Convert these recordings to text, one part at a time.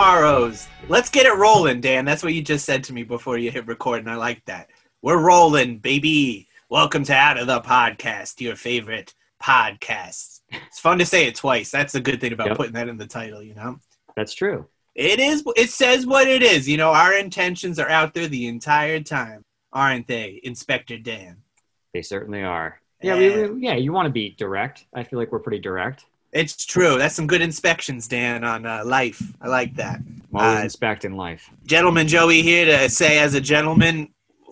tomorrows. Let's get it rolling, Dan. That's what you just said to me before you hit record, and I like that. We're rolling, baby. Welcome to Out of the Podcast, your favorite podcast. It's fun to say it twice. That's a good thing about Yep. putting that in the title, you know? That's true. It is. It says what it is. You know, our intentions are out there the entire time, aren't they, Inspector Dan? They certainly are. Yeah, we, we- yeah. You want to be direct. I feel like we're pretty direct. It's true. That's some good inspections, Dan, on uh, life. I like that. I'm always Uh, inspecting life. Gentleman Joey here to say, as a gentleman,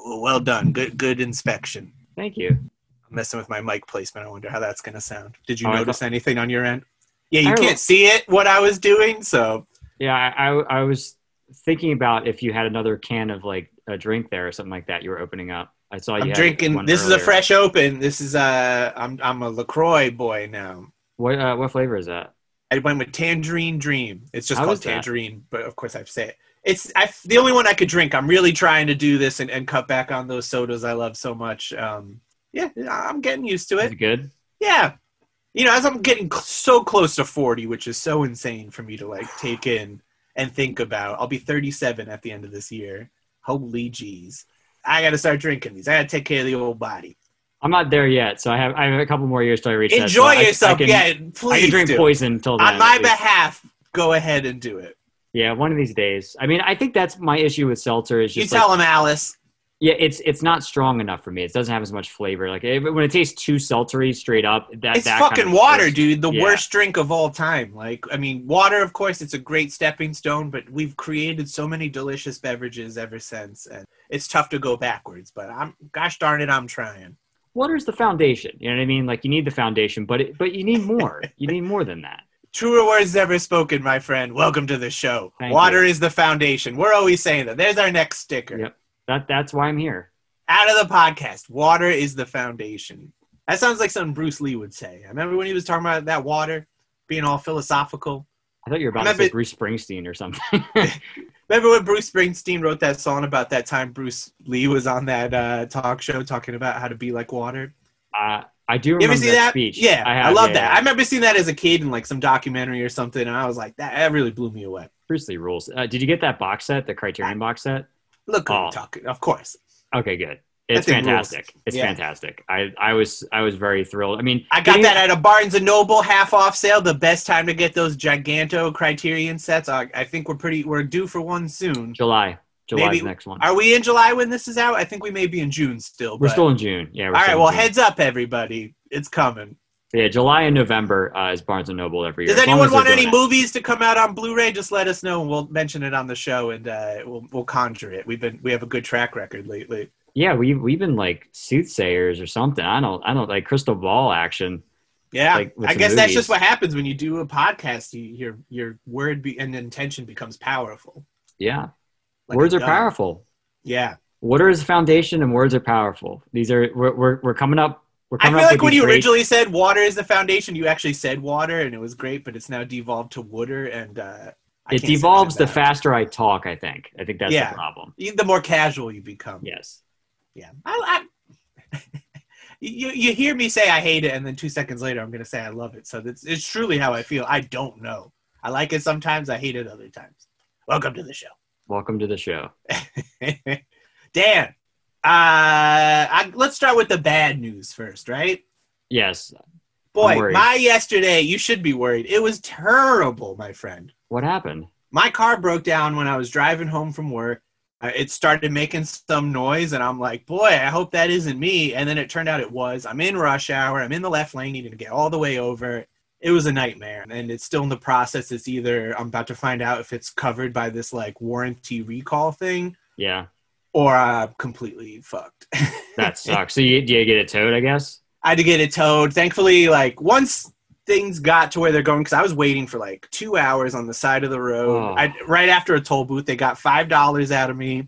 well done. Good, good inspection. Thank you. I'm messing with my mic placement. I wonder how that's going to sound. Did you Oh, notice anything on your end? Yeah, you I- can't see it. What I was doing, so Yeah, I, I I was thinking about if you had another can of like a drink there or something like that. You were opening up. I saw you. I'm drinking. This is a fresh open. This is uh, I'm I'm a Lacroix boy now. What uh, what flavor is that? I went with Tangerine Dream. It's just How called? Tangerine, but of course I say it. It's I, the only one I could drink. I'm really trying to do this and, and cut back on those sodas I love so much. Um, yeah, I'm getting used to Is it. it good? Yeah, you know, as I'm getting so close to 40, which is so insane for me to like take in and think about. I'll be 37 at the end of this year. Holy jeez, I got to start drinking these. I got to take care of the old body. I'm not there yet, so I have I have a couple more years till I reach that. Enjoy So yourself. I can, yeah, I can drink do. poison until then. On my behalf, go ahead and do it. Yeah, one of these days. I mean, I think that's my issue with seltzer. Is You just like, tell him, Alice. Yeah, it's it's not strong enough for me. It doesn't have as much flavor. Like it, when it tastes too seltzery straight up, that It's that kind fucking of water, dude. The Yeah. worst drink of all time. Like, I mean, water, of course, it's a great stepping stone, but we've created so many delicious beverages ever since, and it's tough to go backwards. But I'm, gosh darn it, I'm trying. Water's the foundation. You know what I mean? Like you need the foundation, but it, but you need more. you need more than that. Truer words ever spoken, my friend. Welcome to the show. Thank Water you. is the foundation. We're always saying that. There's our next sticker. Yep. That that's why I'm here. Out of the podcast, water is the foundation. That sounds like something Bruce Lee would say. I remember when he was talking about that water being all philosophical. I thought you were about to say Bruce Springsteen or something. Remember when Bruce Springsteen wrote that song about that time Bruce Lee was on that uh, talk show talking about how to be like water? uh, I do You remember ever see that, that? speech. Yeah, I, have, love yeah, that. yeah. I remember seeing that as a kid in like some documentary or something, and I was like, that, that really blew me away. Bruce Lee rules. Uh, did you get that box set, the Criterion box set? Look who Oh. we're talking. Of course, Okay, good. It's rules. fantastic. It's Yeah. fantastic. I, I was I was very thrilled. I mean, I got that at a Barnes and Noble half off sale. The best time to get those giganto Criterion sets. I, I think we're pretty. We're due for one soon. July. July's Maybe- next one. Are we in July when this is out? I think we may be in June still. We're still in June. Yeah. All right. Well, June. heads up, everybody. It's coming. Yeah, July and November uh, is Barnes and Noble every year. Does anyone want any it. movies to come out on Blu-ray? Just let us know, and we'll mention it on the show, and uh, we'll we'll conjure it. We've been we have a good track record lately. Yeah, we've we've been like soothsayers or something. I don't I don't like crystal ball action. Yeah, Like, I guess that's just what happens when you do a podcast. You, your your word be, and intention becomes powerful. Yeah, Like words are gun. powerful. Yeah, Water is the foundation, and words are powerful. These are we're we're, we're coming up. We're I feel like when you great- originally said water is the foundation, you actually said water, and it was great, but it's now devolved to water, and uh, I it devolves the faster I talk. I think. I think that's Yeah. the problem. The more casual you become. Yes. Yeah. I, I, you, you hear me say I hate it, and then two seconds later, I'm going to say I love it. So it's, it's truly how I feel. I don't know. I like it sometimes, I hate it other times. Welcome to the show. Welcome to the show. Dan, uh, I, let's start with the bad news first, right? Yes. Boy, my yesterday, you should be worried. It was terrible, my friend. What happened? my car broke down when I was driving home from work. It started making some noise, and I'm like, boy, I hope that isn't me. And then it turned out it was. I'm in rush hour. I'm in the left lane, needing to get all the way over. It was a nightmare, and it's still in the process. It's either I'm about to find out if it's covered by this like warranty recall thing, Yeah, or I'm completely fucked. that sucks. so you do you get it towed? I guess. I had to get it towed. Thankfully, like once things got to where they're going, because I was waiting for like two hours on the side of the road. Oh. I, right after a toll booth, they got five dollars out of me.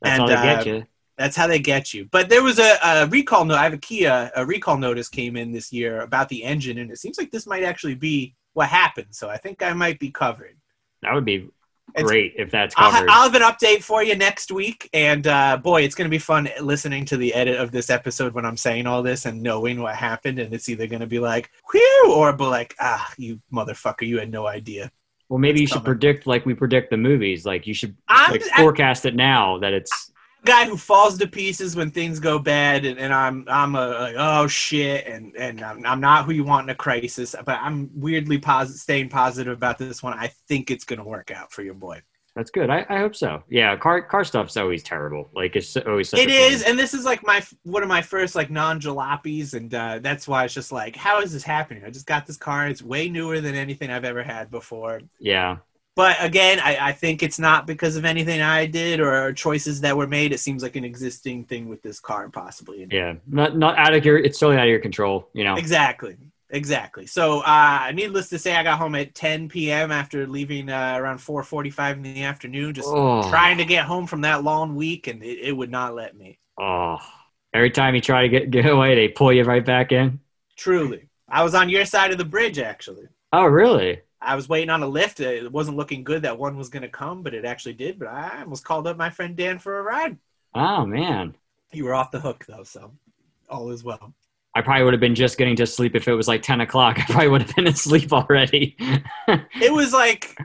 That's And, all they uh, get you. That's how they get you. But there was a, a recall note. I have a Kia. A recall notice came in this year about the engine, and it seems like this might actually be what happened. So I think I might be covered. That would be great if that's I'll, covered. I'll have an update for you next week, and uh, boy, it's going to be fun listening to the edit of this episode when I'm saying all this and knowing what happened, and it's either going to be like "whew" or be like "ah, you motherfucker, you had no idea." Well, maybe you should predict like we predict the movies. Like you should I'm like I- forecast it now that it's guy who falls to pieces when things go bad, and, and I'm I'm a like, oh shit, and and I'm, I'm not who you want in a crisis, but I'm weirdly positive, staying positive about this one. I think it's gonna work out for your boy. that's good. I, I hope so. Yeah, car car stuff's always terrible. Like it's always such It is, and this is like my one of my first like non jalopies, and uh, that's why it's just like, how is this happening? I just got this car; it's way newer than anything I've ever had before. Yeah, But again, I, I think it's not because of anything I did or choices that were made. It seems like an existing thing with this car, possibly. yeah. Not not out of your. It's totally out of your control. You know. Exactly. Exactly. So, uh, needless to say, I got home at 10 p.m. after leaving uh, around 4:45 in the afternoon, just Oh. trying to get home from that long week, and it, it would not let me. Oh, every time you try to get get away, they pull you right back in. Truly, I was on your side of the bridge. Actually, Oh, really? I was waiting on a lift. It wasn't looking good that one was going to come, but it actually did. But I almost called up my friend Dan for a ride. Oh man, You were off the hook though, so all is well. I probably would have been just getting to sleep if it was like ten o'clock. I probably would have been asleep already. It was like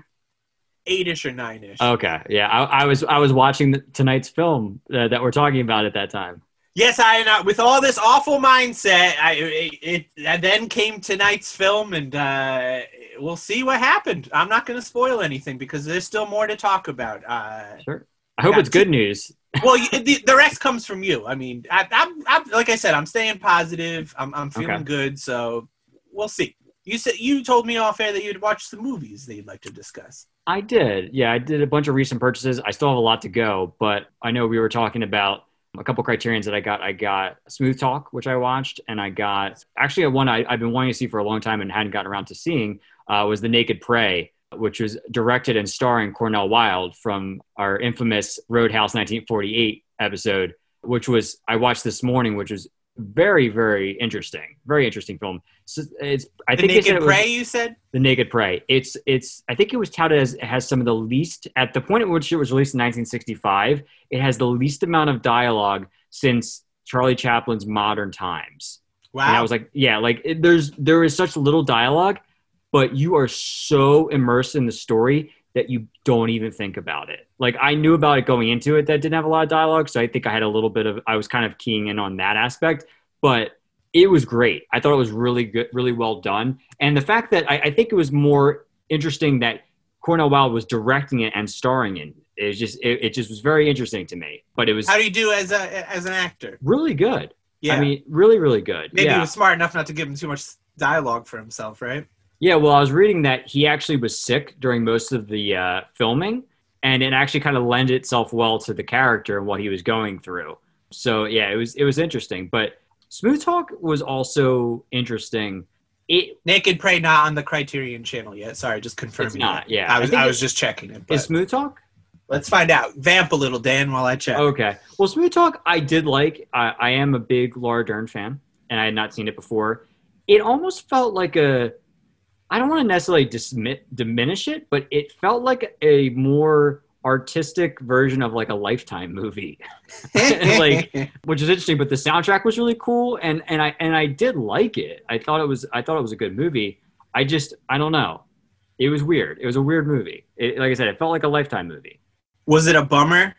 eight-ish or nine-ish. okay, yeah. I, I was I was watching the, tonight's film uh, that we're talking about at that time. Yes, I know. With all this awful mindset, I it, it then came tonight's film, and uh, we'll see what happened. I'm not going to spoil anything because there's still more to talk about. Uh, Sure. I hope it's good news. well, you- the, the rest comes from you. I mean, I, I'm, I'm like I said, I'm staying positive. I'm, I'm feeling Okay. good, so we'll see. You said you told me off air that you'd watch some movies that you'd like to discuss. I did. Yeah, I did a bunch of recent purchases. I still have a lot to go, but I know we were talking about a couple of criterions that I got. I got Smooth Talk, which I watched, and I got actually a one I, I've been wanting to see for a long time and hadn't gotten around to seeing uh, was The Naked Prey, which was directed and starring Cornel Wilde from our infamous Roadhouse 1948 episode, which was I watched this morning, which was very very interesting, very interesting film. So it's I The think Naked it was- Prey, you said. the Naked Prey. It's it's I think it was touted as has some of the least at the point at which it was released in 1965. It has the least amount of dialogue since Charlie Chaplin's Modern Times. Wow. And I was like, yeah, like it, there's there is such little dialogue, but you are so immersed in the story that you don't even think about it. Like I knew about it going into it that didn't have a lot of dialogue, so I think I had a little bit of I was kind of keying in on that aspect, but it was great. I thought it was really good, really well done, and the fact that I, I think it was more interesting that Cornel Wilde was directing it and starring in it. It just it, it just was very interesting to me. But it was How do you do as a as an actor? really good. Yeah, I mean, really, really good. maybe yeah. he was smart enough not to give him too much dialogue for himself, right? Yeah, well, I was reading that he actually was sick during most of the uh, filming, and it actually kind of lent itself well to the character and what he was going through. So yeah, it was it was interesting. But Smooth Talk was also interesting. It Naked Prey not on the Criterion channel yet. Sorry, just confirming. It's not, that. yeah. I I was think I, was just checking it. But is Smooth Talk. let's find out. Vamp a little, Dan, while I check. Okay. Well, Smooth Talk, I did like. I, I am a big Laura Dern fan, and I had not seen it before. It almost felt like a. I don't want to necessarily dismi- diminish it, but it felt like a more artistic version of like a Lifetime movie, like- which is interesting. But the soundtrack was really cool, and and I and I did like it. I thought it was I thought it was a good movie. I just I don't know. It was weird. It was a weird movie. It, like I said, it felt like a Lifetime movie. was it a bummer?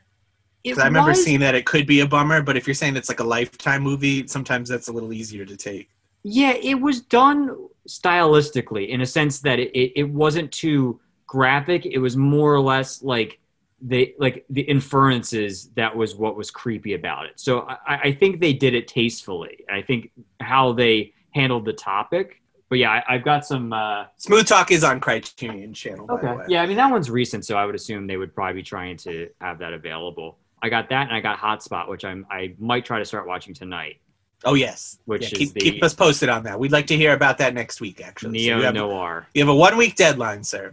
It 'Cause I remember was- seeing that it could be a bummer, but if you're saying it's like a lifetime movie, sometimes that's a little easier to take. Yeah, it was done stylistically in a sense that it, it, it wasn't too graphic. It was more or less like the like the inferences that was what was creepy about it. So I, I think they did it tastefully. I think how they handled the topic. But yeah, I, I've got some. Uh, Smooth Talk is on Criterion channel. By the way. Yeah, I mean that one's recent, so I would assume they would probably be trying to have that available. I got that, and I got Hotspot, which I'm I might try to start watching tonight. Oh yes. Which Yeah, is keep, keep us posted on that. We'd like to hear about that next week. Actually, So Neo you, have, Noir. you have a one week deadline, sir.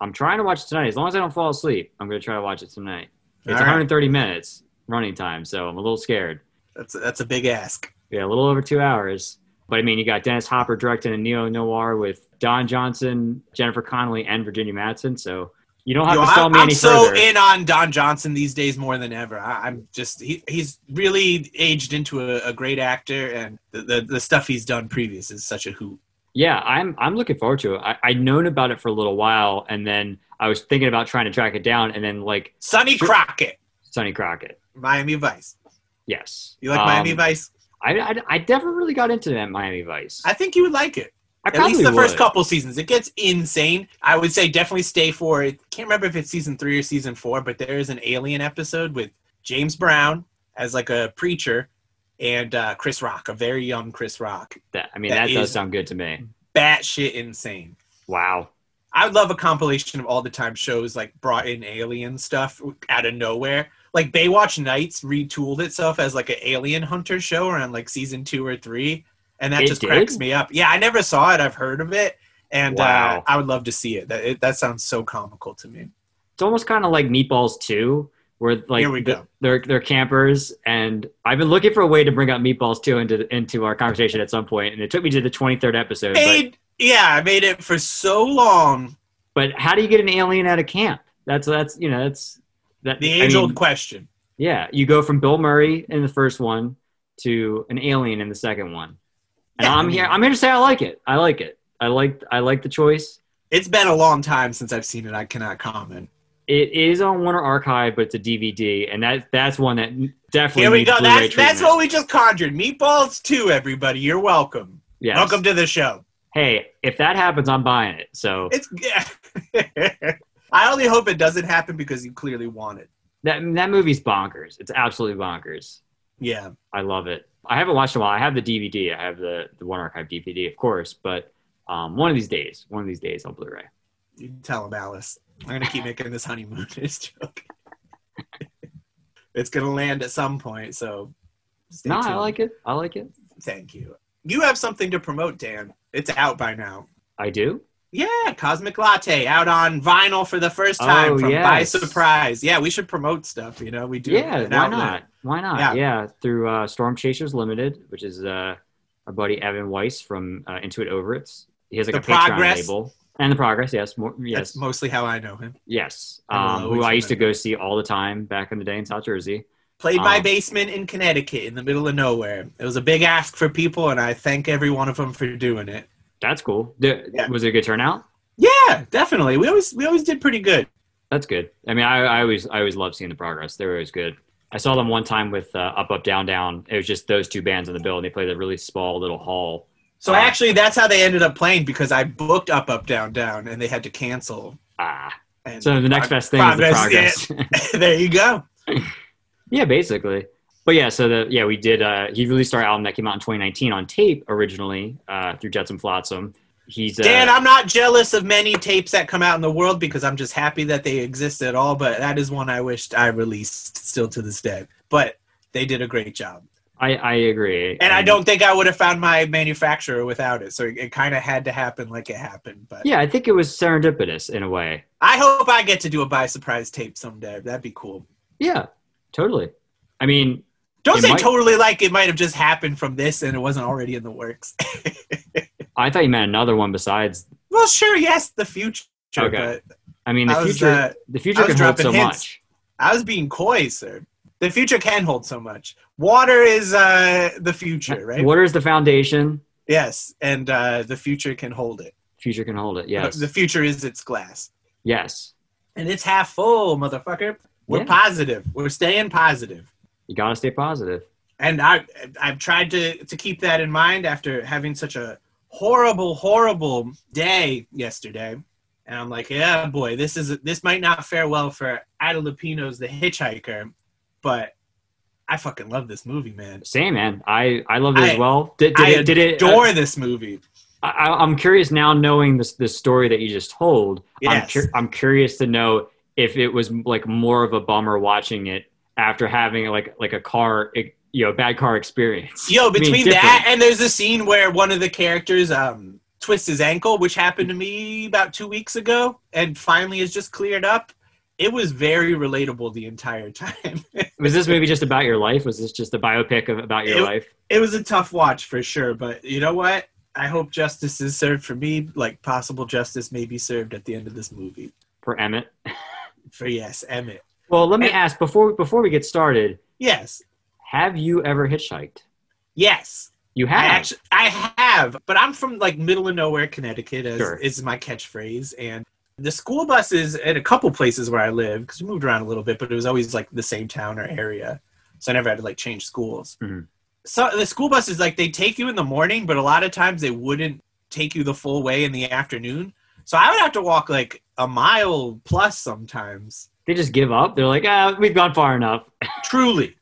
I'm trying to watch it tonight. As long as I don't fall asleep, I'm going to try to watch it tonight. It's right. 130 minutes running time, so I'm a little scared. That's that's a big ask. Yeah, a little over two hours. But I mean, you got Dennis Hopper directing a neo noir with Don Johnson, Jennifer Connelly, and Virginia Madsen. So you don't have Yo, to sell I'm, me I'm any so further. in on Don Johnson these days more than ever. I, I'm just he, he's really aged into a, a great actor, and the, the the stuff he's done previous is such a hoot. yeah, I'm I'm looking forward to it. I, I'd known about it for a little while, and then I was thinking about trying to track it down, and then like Sonny Crockett, Sonny Crockett. Miami Vice. Yes, You like Miami Um, Vice? I, I I never really got into that Miami Vice. I think you would like it. I At probably least the first couple seasons. It gets insane. I would say definitely stay for it. Can't remember if it's season three or season four, but there is an alien episode with James Brown as like a preacher and uh, Chris Rock, a very young Chris Rock. That, I mean, That that, does sound good to me. Batshit insane. Wow. I would love a compilation of all the time shows like brought in alien stuff out of nowhere. Like Baywatch Nights retooled itself as like an alien hunter show around like season two or three, and that It just did? cracks me up. Yeah, I never saw it. I've heard of it, and uh, I would love to see it. That it, that sounds so comical to me. It's almost kind of like Meatballs 2, where like we the- they're they're campers, and I've been looking for a way to bring up Meatballs 2 into into our conversation at some point, and it took me to the 23rd episode. But, yeah, I made it for so long. but how do you get an alien out of camp? That's that's you know that's that The age old question. Yeah, you go from Bill Murray in the first one to an alien in the second one, and Yeah, I I'm mean- here. I'm here to say I like it. I like it. I like I like the choice. It's been a long time since I've seen it. I cannot comment. It is on Warner Archive, but it's a DVD, and that that's one that definitely Here we needs go. Blu-ray That's that's what we just conjured. Meatballs too, everybody. You're welcome. Yes. Welcome to the show. Hey, if that happens, I'm buying it. So It's. Yeah. I only hope it doesn't happen because you clearly want it. that that movie's bonkers. It's absolutely bonkers. Yeah. I love it. I haven't watched it in a while. I have the DVD. I have the the Warner Archive DVD, of course. But um, one of these days, one of these days, on Blu-ray. You tell him, Alice. I'm gonna keep making this honeymoon joke. it's gonna land at some point, so. Stay No, I like it. I like it. Thank you. You have something to promote, Dan. It's out by now. I do. Yeah, Cosmic Latte out on vinyl for the first time Oh, from By. Surprise. Yeah, we should promote stuff. You know, we do. Yeah, why outlet. not? Why not? Yeah. Yeah, through uh, Storm Chasers Limited, which is uh, our buddy Evan Weiss from uh, Intuit Overits. He has like The a Patreon Progress. label. And the progress, yes, more, yes, That's mostly how I know him. yes. Um, who I used to go see all the time back in the day in South Jersey. Played my Um, basement in Connecticut in the middle of nowhere. It was a big ask for people, and I thank every one of them for doing it. That's cool. Did- Yeah. Was it a good turnout? Yeah, definitely. We always we always did pretty good. That's good. I mean, I, I always I always love seeing the progress. They're always good. I saw them one time with uh, Up Up Down Down. It was just those two bands in the bill, and they played a really small little hall. So Ah. actually, that's how they ended up playing because I booked up, up, down, down, and they had to cancel. Ah, And so the next best thing is the progress, progress. there you go. yeah, basically. But yeah, so the yeah we did. Uh, he released our album that came out in 2019 on tape originally uh, through Jetsam Flotsam. He's uh, Dan, I'm not jealous of many tapes that come out in the world because I'm just happy that they exist at all. But that is one I wished I released still to this day. But they did a great job. I, I agree, And I don't think I would have found my manufacturer without it. So it, it kind of had to happen like it happened. But Yeah, I think it was serendipitous in a way. I hope I get to do a by surprise tape someday. That'd be cool. Yeah, totally. I mean, Don't It say might- totally like it might have just happened from this and it wasn't already in the works. I thought you meant another one besides. well, sure, yes, the future. Okay. But I mean, the I was, future. uh, the future can hold so hints. much. I was being coy, sir. The future can hold so much. Water is uh, the future, right? Water is the foundation. Yes, and uh, the future can hold it. Future can hold it. Yes. The future is its glass. yes. And it's half full, motherfucker. We're Yeah. positive. We're staying positive. You gotta stay positive. And I, I've tried to, to keep that in mind after having such a horrible, horrible day yesterday. And I'm like, yeah, boy, this is this might not fare well for Ida Lupino's The Hitchhiker, but I fucking love this movie, man. Same man. I I love it I- as well. Did, did I it? Did it? uh, adore this movie. I, I'm curious now, knowing this the story that you just told. I'm Yes. I'm curious to know if it was like more of a bummer watching it after having like like a car, you know, bad car experience. Yo, I mean, between that and there's a scene where one of the characters um twists his ankle, which happened to me about two weeks ago, and finally is just cleared up. It was very relatable the entire time. was this movie just about your life? Was this just a biopic of, about your It- life? it was a tough watch for sure, but you know what? I hope justice is served for me, like possible justice may be served at the end of this movie. For Emmett. For yes, Emmett. Well, let me And- ask before before we get started. Yes, Have you ever hitchhiked? yes. You I have. actually I have, but I'm from like middle of nowhere, Connecticut, as Sure. is my catchphrase, and The school buses at a couple places where I live, because we moved around a little bit, but it was always like the same town or area. So I never had to like change schools. Mhm. So the school buses, like they take you in the morning, but a lot of times they wouldn't take you the full way in the afternoon. So I would have to walk like a mile plus sometimes. They just give up. They're like, ah, we've gone far enough. Truly.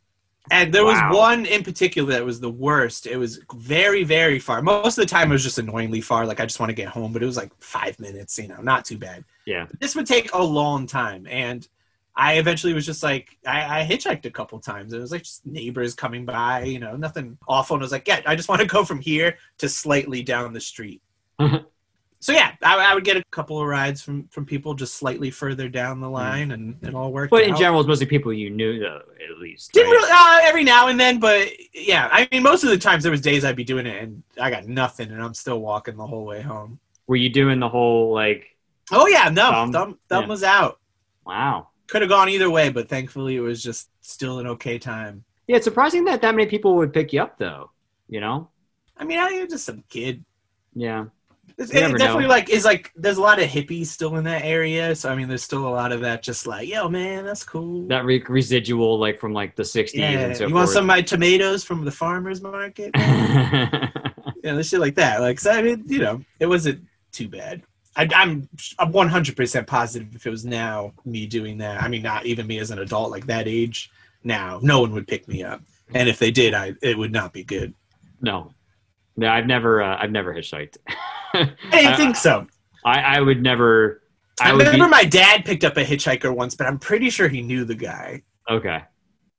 And there Wow. was one in particular that was the worst. It was very, very far. Most of the time it was just annoyingly far. Like I just want to get home, but it was like five minutes, you know, not too bad. Yeah. But this would take a long time. And I eventually was just like, I, I hitchhiked a couple times. It was like just neighbors coming by, you know, nothing awful. And I was like, yeah, I just want to go from here to slightly down the street. so yeah, I, I would get a couple of rides from, from people just slightly further down the line and it all worked out. But in out. general, was mostly people you knew, though, at least. Didn't right? really, uh, every now and then, but yeah, I mean, most of the times there was days I'd be doing it and I got nothing, and I'm still walking the whole way home. Were you doing the whole, like, Oh yeah, no, Thumb, thumb, thumb yeah. was out. wow. Could have gone either way, but thankfully it was just still an okay time. Yeah, it's surprising that that many people would pick you up, though. You know? I mean, I was just some kid. Yeah. It's, it definitely know. like is like there's a lot of hippies still in that area, so I mean, there's still a lot of that. Just like, yo, man, that's cool. That re- residual, like, from, like, the 60s yeah, and so you want some of my tomatoes from the farmers market? yeah, and shit like that. Like, so I mean, you know, it wasn't too bad. I, I'm I'm 100% positive if it was now me doing that. I mean, not even me as an adult, like that age. Now, no one would pick me up, and if they did, I it would not be good. no. No, I've never, uh, I've never hitchhiked. I didn't think so. I, I would never. I, I would be remember my dad picked up a hitchhiker once, but I'm pretty sure he knew the guy. okay.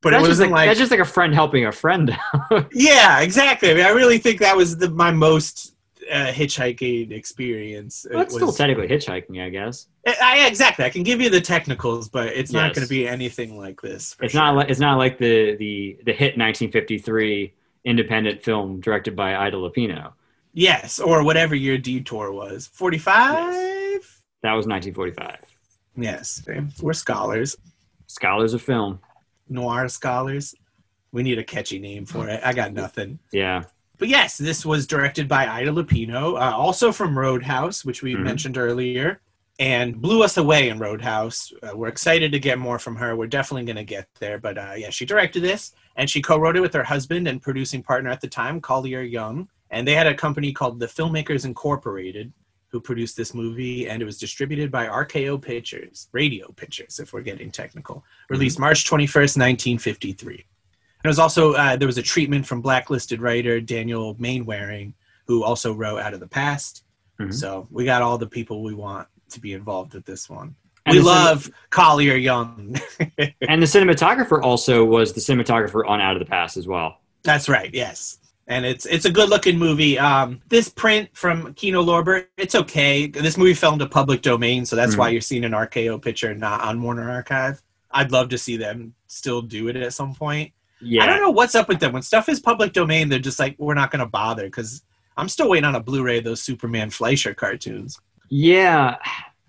But that's it just wasn't like, like, that's just like a friend helping a friend. yeah, exactly. I mean, I really think that was the, my most uh, hitchhiking experience. It That's still was- technically hitchhiking, I guess. I, I- exactly. I can give you the technicals, but it's not going to be anything like this. It's sure. not like it's not like the the the hit 1953 independent film directed by Ida Lupino. Yes, or whatever your detour was. 45? That was 1945. Yes. We're scholars, Scholars of film. noir scholars. We need a catchy name for it. I got nothing. Yeah. But yes, this was directed by Ida Lupino, uh, also from Roadhouse, which we Mhm. mentioned earlier, and blew us away in Roadhouse. Uh, we're excited to get more from her. We're definitely going to get there. But uh, yeah, she directed this, and she co-wrote it with her husband and producing partner at the time, Collier Young. And they had a company called The Filmmakers Incorporated, who produced this movie, and it was distributed by RKO Pictures, Radio Pictures, if we're getting technical. Released March 21st, 1953. There was also uh, there was a treatment from blacklisted writer Daniel Mainwaring, who also wrote Out of the Past. Mhm. So we got all the people we want to be involved with this one. And we the cin- love Collier Young. And the cinematographer also was the cinematographer on Out of the Past as well. That's right. Yes, and it's it's a good looking movie. Um, this print from Kino Lorber, it's okay. This movie fell into public domain, so that's Mhm. why you're seeing an RKO picture not on Warner Archive. I'd love to see them still do it at some point. Yeah. I don't know what's up with them. When stuff is public domain, they're just like, we're not going to bother because I'm still waiting on a Blu-ray of those Superman Fleischer cartoons. Yeah.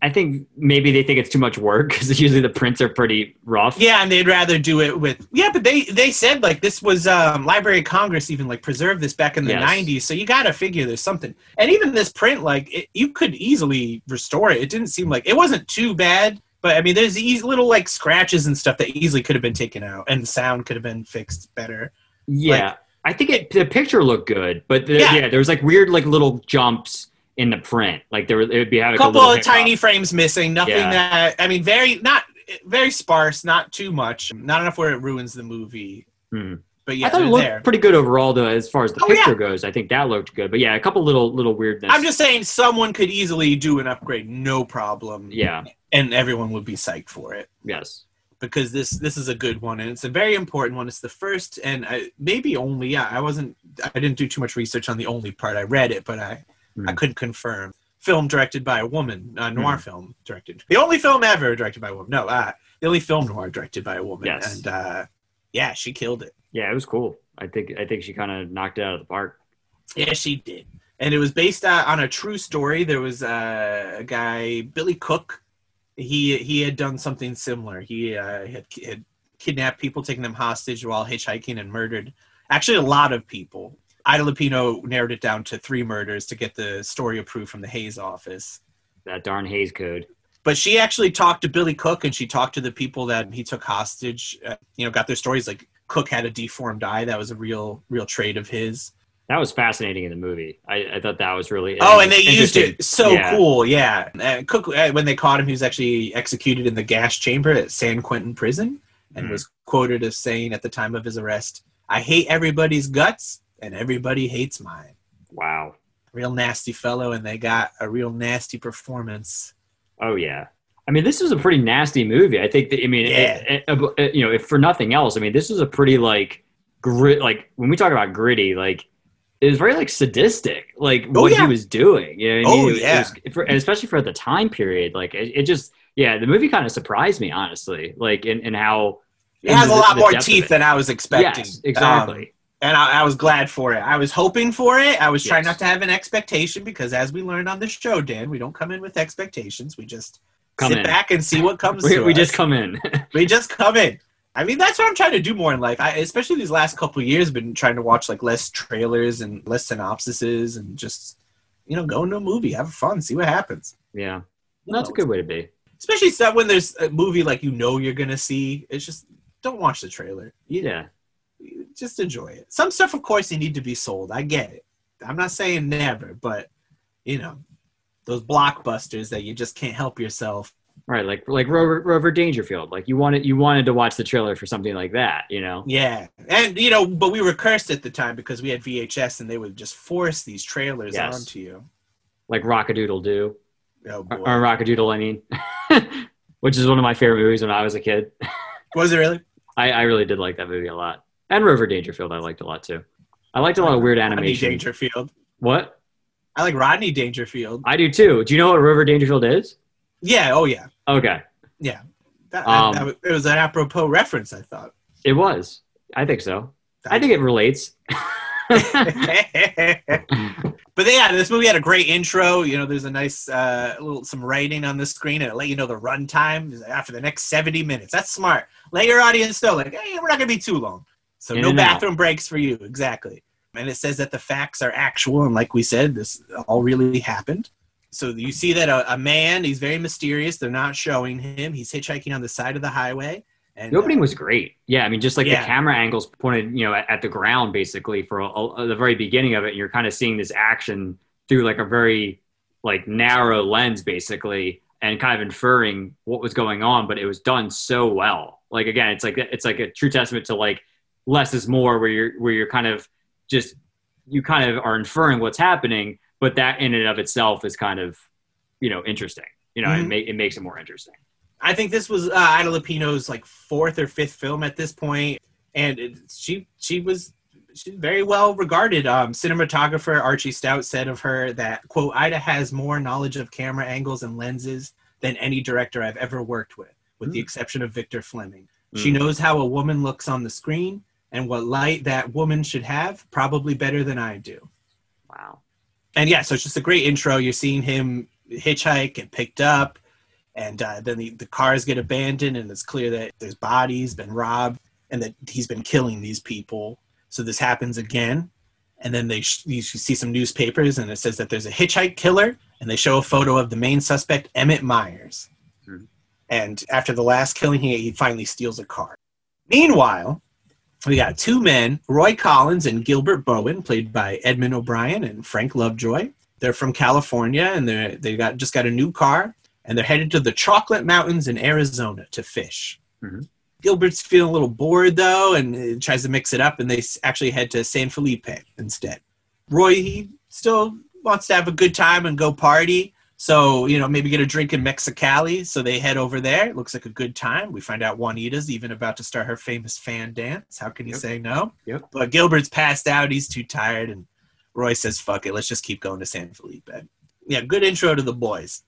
I think maybe they think it's too much work because usually the prints are pretty rough. Yeah, and they'd rather do it with yeah, but they they said like this was um, Library of Congress even like preserved this back in the Yes. '90s, so you got to figure there's something. And even this print, like it, you could easily restore it. It didn't seem like it wasn't too bad, but I mean, there's these little like scratches and stuff that easily could have been taken out, and the sound could have been fixed better. Yeah, I think it, the picture looked good, but the, Yeah. yeah. there was like weird like little jumps in the print. Like there, would- it would be having A couple of tiny frames missing, nothing Yeah. that I mean, very not very sparse, not too much, not enough where it ruins the movie. Hmm. But yeah, I thought it looked there. pretty good overall, though, as far as the Oh, picture yeah. goes. I think that looked good, but yeah, a couple little little weirdness. I'm just saying, someone could easily do an upgrade, no problem. yeah, and everyone would be psyched for it yes, because this this is a good one and it's a very important one. It's the first and I, maybe only. Yeah, I wasn't. I didn't do too much research on the only part. I read it, but I I Hmm. couldn't confirm. Film directed by a woman, a noir film directed. The only film ever directed by a woman. No, uh, the only film noir directed by a woman. Yes. and uh, yeah, she killed it. yeah, it was cool. I think I think she kind of knocked it out of the park. Yeah, she did. And it was based uh, on a true story. There was uh, a guy, Billy Cook. He he had done something similar. He uh, had, had kidnapped people, taken them hostage while hitchhiking, and murdered actually a lot of people. Ida Lupino narrowed it down to three murders to get the story approved from the Hays office. That darn Hays Code. But she actually talked to Billy Cook, and she talked to the people that he took hostage. Uh, you know, got their stories. Like Cook had a deformed eye. That was a real, real trait of his. That was fascinating in the movie. I, I thought that was really Oh, and they used it so Yeah. cool. Yeah, and Cook uh, when they caught him, he was actually executed in the gas chamber at San Quentin prison, and Mhm. was quoted as saying at the time of his arrest, "I hate everybody's guts, and everybody hates mine." Wow. Real nasty fellow, and they got a real nasty performance. Oh yeah. I mean, this was a pretty nasty movie. I think that I mean, Yeah. it- it- it- you know, if for nothing else, I mean, this was a pretty like grit. Like when we talk about gritty, like it was very like sadistic, like Oh, what yeah. he was doing. You know I Oh, mean? It yeah. was- for, and especially for the time period, like it, just yeah, the movie kind of surprised me honestly, like in, in how It has a lot more teeth than I was expecting. Yes, Um, exactly. And I, I was glad for it. I was hoping for it. I was trying not to have an expectation because, as we learned on the show, Dan, we don't come in with expectations. We just Come sit in. back and see what comes. we, we us. just come in. we just come in. I mean, that's what I'm trying to do more in life. I, especially these last couple of years, been trying to watch like less trailers and less synopsises, and just you know, go into a movie, have fun, see what happens. yeah, You that's a good way to be. Especially stuff when there's a movie like you know you're gonna see. It's just don't watch the trailer. You- Yeah, just enjoy it. Some stuff, of course, you need to be sold. I get it. I'm not saying never, but you know, those blockbusters that you just can't help yourself. right. Like like Rover, Rover Dangerfield. Like you wanted you wanted to watch the trailer for something like that. You know. Yeah, and you know, but we were cursed at the time because we had VHS, and they would just force these trailers Yes. onto you. like Rockadoodle Doo, Oh boy, or, or Rockadoodle, I mean, which is one of my favorite movies when I was a kid. was it really? I, I really did like that movie a lot, and Rover Dangerfield I liked a lot too. I liked a lot of weird animation. Rodney. Dangerfield. What? I like Rodney Dangerfield. I do too. Do you know what Rover Dangerfield is? Yeah. Oh yeah. Okay, Yeah. That, Um, that, was- it was an apropos reference, I thought. it was. I think so. I think it relates. but yeah, this movie had a great intro. You know, there's a nice uh, little some writing on the screen and it let you know the runtime after the next 70 minutes. That's smart. Let your audience know, like, hey, we're not gonna be too long. So In no and out. bathroom breaks for you. Exactly. And it says that the facts are actual, and like we said, this all really happened. So you see that a, a man, he's very mysterious. They're not showing him. He's hitchhiking on the side of the highway. And The opening uh, was great. Yeah, I mean, just like Yeah. the camera angles pointed, you know, at, at the ground basically for a, a- the very beginning of it, and you're kind of seeing this action through like a very like narrow lens basically, and kind of inferring what was going on. But it was done so well. Like again, it's like it's like a true testament to like less is more, where you're where you're kind of just you kind of are inferring what's happening, but that in and of itself is kind of you know interesting. You know, it, Mhm. ma- it makes it more interesting. I think this was uh, Ida Lupino's like fourth or fifth film at this point, and it, she she was she's very well regarded. Um, cinematographer Archie Stout said of her that quote Ida has more knowledge of camera angles and lenses than any director I've ever worked with, with the Hmm. exception of Victor Fleming. She Mm. knows how a woman looks on the screen and what light that woman should have, probably better than I do. Wow. And yeah, so it's just a great intro. You're seeing him hitchhike, and picked up, and uh, then the, the cars get abandoned, and it's clear that there's bodies been robbed, and that he's been killing these people. So this happens again, and then they sh- you see some newspapers, and it says that there's a hitchhike killer, and they show a photo of the main suspect, Emmett Myers. Mhm. And after the last killing, he, he finally steals a car. Meanwhile, we got two men, Roy Collins and Gilbert Bowen, played by Edmond O'Brien and Frank Lovejoy. They're from California and they they got just got a new car and they're headed to the Chocolate Mountains in Arizona to fish. Mhm. Gilbert's feeling a little bored though and tries to mix it up and they actually head to San Felipe instead. Roy he still wants to have a good time and go party. So, you know, maybe get a drink in Mexicali. So they head over there. It looks like a good time. We find out Juanita's even about to start her famous fan dance. How can you Yep. say no? Yep. But Gilbert's passed out. He's too tired. And Roy says, fuck it. Let's just keep going to San Felipe. Yeah, good intro to the boys.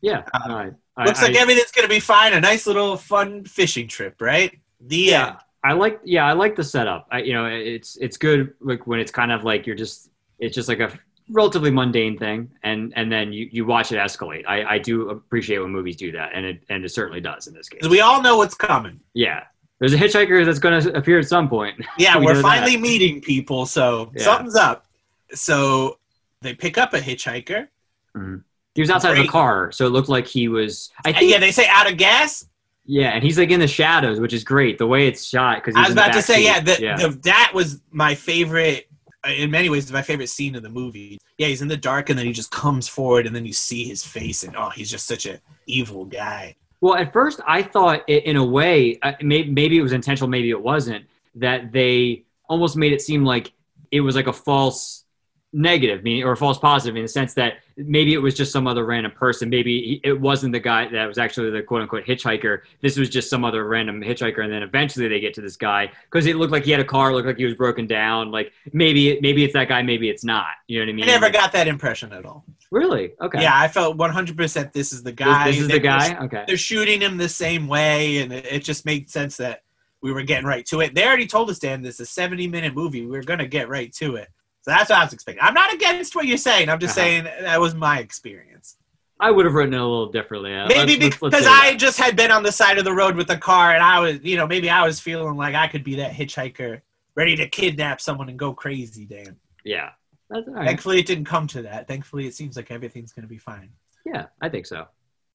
Yeah. Uh, I- Looks like I- everything's going to be fine. A nice little fun fishing trip, right? The yeah. end. I like yeah, I like the setup. I you know, it's it's good like when it's kind of like you're just it's just like a relatively mundane thing and and then you, you watch it escalate. I, I do appreciate when movies do that and it and it certainly does in this case we all know what's coming. yeah. There's a hitchhiker that's going to appear at some point. Yeah, We we're finally that. meeting people, so Yeah. something's up. So they pick up a hitchhiker. Do He was outside of a car, so it looked like he was. I And think. yeah, they say out of gas. Yeah, and he's like in the shadows, which is great. The way it's shot because I was about to say, yeah, the, The, that was my favorite. In many ways, my favorite scene of the movie. Yeah, he's in the dark, and then he just comes forward, and then you see his face, and oh, he's just such a evil guy. Well, at first, I thought, i in a way, uh, maybe it was intentional, maybe it wasn't, that they almost made it seem like it was like a false negative, meaning or false positive, in the sense that maybe it was just some other random person. Maybe it wasn't the guy that was actually the quote unquote hitchhiker. This was just some other random hitchhiker, and then eventually they get to this guy because it looked like he had a car, looked like he was broken down. Like maybe, it, maybe it's that guy, maybe it's not. You know what I mean? I never got that impression at all. really okay. Yeah, I felt 100% this is the guy. this is They- the guy. Okay. They're shooting him the same way, and it, it just made sense that we were getting right to it. They already told us, Dan, this is a 70 minute movie. We going to get right to it. So that's what I was expecting. I'm not against what you're saying. I'm just Uh-huh. saying that was my experience. I would have written it a little differently. Uh, Maybe let's- let's- let's because I that. just had been on the side of the road with a car, and I was, you know, maybe I was feeling like I could be that hitchhiker ready to kidnap someone and go crazy, Dan. yeah. That's all right. Thankfully, it didn't come to that. Thankfully, it seems like everything's going to be fine. Yeah, I think so.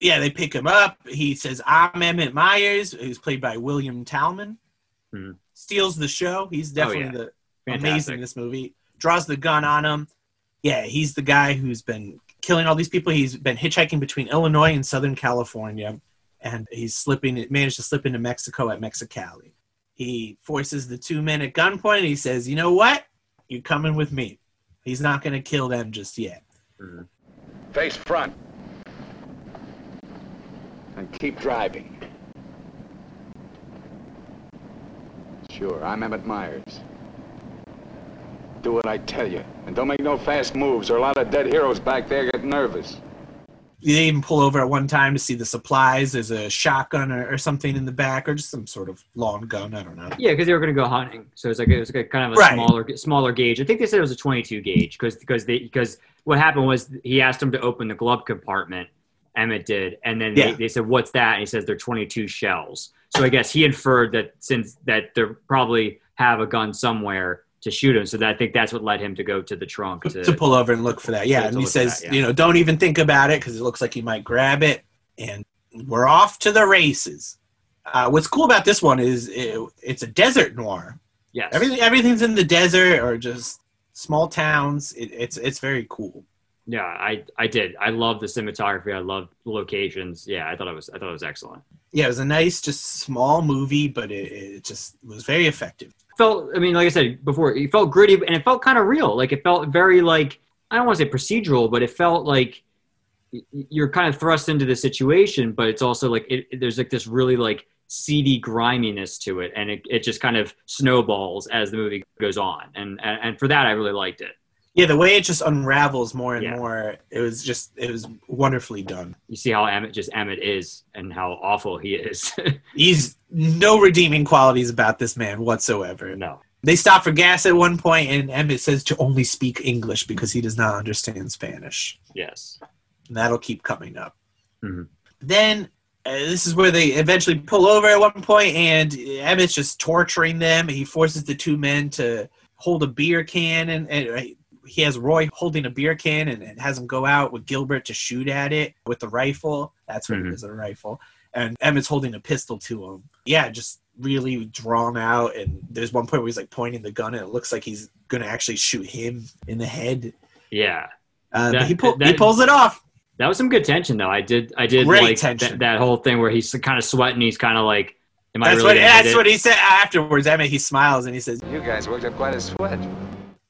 yeah, they pick him up. He says, I'm Emmett Myers, who's played by William Talman. Hmm. Steals the show. He's definitely yeah. the Fantastic. amazing in this movie. Draws the gun on him. Yeah, he's the guy who's been killing all these people. He's been hitchhiking between Illinois and Southern California, and he's slipping. Managed to slip into Mexico at Mexicali. He forces the two men at gunpoint. And he says, "You know what? You're coming with me." He's not going to kill them just yet. Mhm. Face front. And keep driving. Sure, I'm Emmett Myers. Do what I tell you. And don't make no fast moves, or a lot of dead heroes back there get nervous. They even pull over at one time to see the supplies. There's a shotgun or, or something in the back, or just some sort of long gun. I don't know. Yeah, because they were going to go hunting, so it's like it was like a kind of a Right. smaller smaller gauge. I think they said it was a 22 gauge because because they because what happened was he asked him to open the glove compartment. Emmett did, and then Yeah. they, they said, "What's that?" And he says, "They're 22 shells." So I guess he inferred that since that they probably have a gun somewhere to shoot him, so that I think that's what led him to go to the trunk to. to pull over and look for that. Yeah, and he says, that, yeah. you know, don't even think about it because it looks like he might grab it, and we're off to the races. Uh, what's cool about this one is it, it's a desert noir. yes. Everything, everything's in the desert or just small towns. It, it's it's very cool. Yeah, I I did. I love the cinematography. I love the locations. Yeah, I thought it was I thought it was excellent. Yeah, it was a nice, just small movie, but it, it just was very effective. Felt i mean like i said before it felt gritty and it felt kind of real. Like it felt very like i don't want to say procedural but it felt like you're kind of thrust into the situation but it's also like it, there's like this really like seedy griminess to it and it, it just kind of snowballs as the movie goes on. And, and and for that i really liked it Yeah, the way it just unravels more and Yeah. more, it was just it was wonderfully done. you see how emmett just emmett is and how awful he is He's no redeeming qualities about this man whatsoever. no They stop for gas at one point, and Emmett says to only speak English because he does not understand Spanish. yes And that'll keep coming up. Mhm. Then uh, this is where they eventually pull over at one point, and Emmett's just torturing them. He forces the two men to hold a beer can, and, and he has Roy holding a beer can and, and has him go out with Gilbert to shoot at it with the rifle. That's what Mhm. it is, a rifle. And Emmett's holding a pistol to him. Yeah, just really drawn out. And there's one point where he's like pointing the gun, and it looks like he's gonna actually shoot him in the head. yeah Uh, That- he, pull, he pulls it off. that was some good tension though i did i did Great like tension. that, that whole thing where he's kind of sweating he's kind of like am i That's really what that's what he said afterwards. Emmett he smiles and he says, You guys worked up quite a sweat.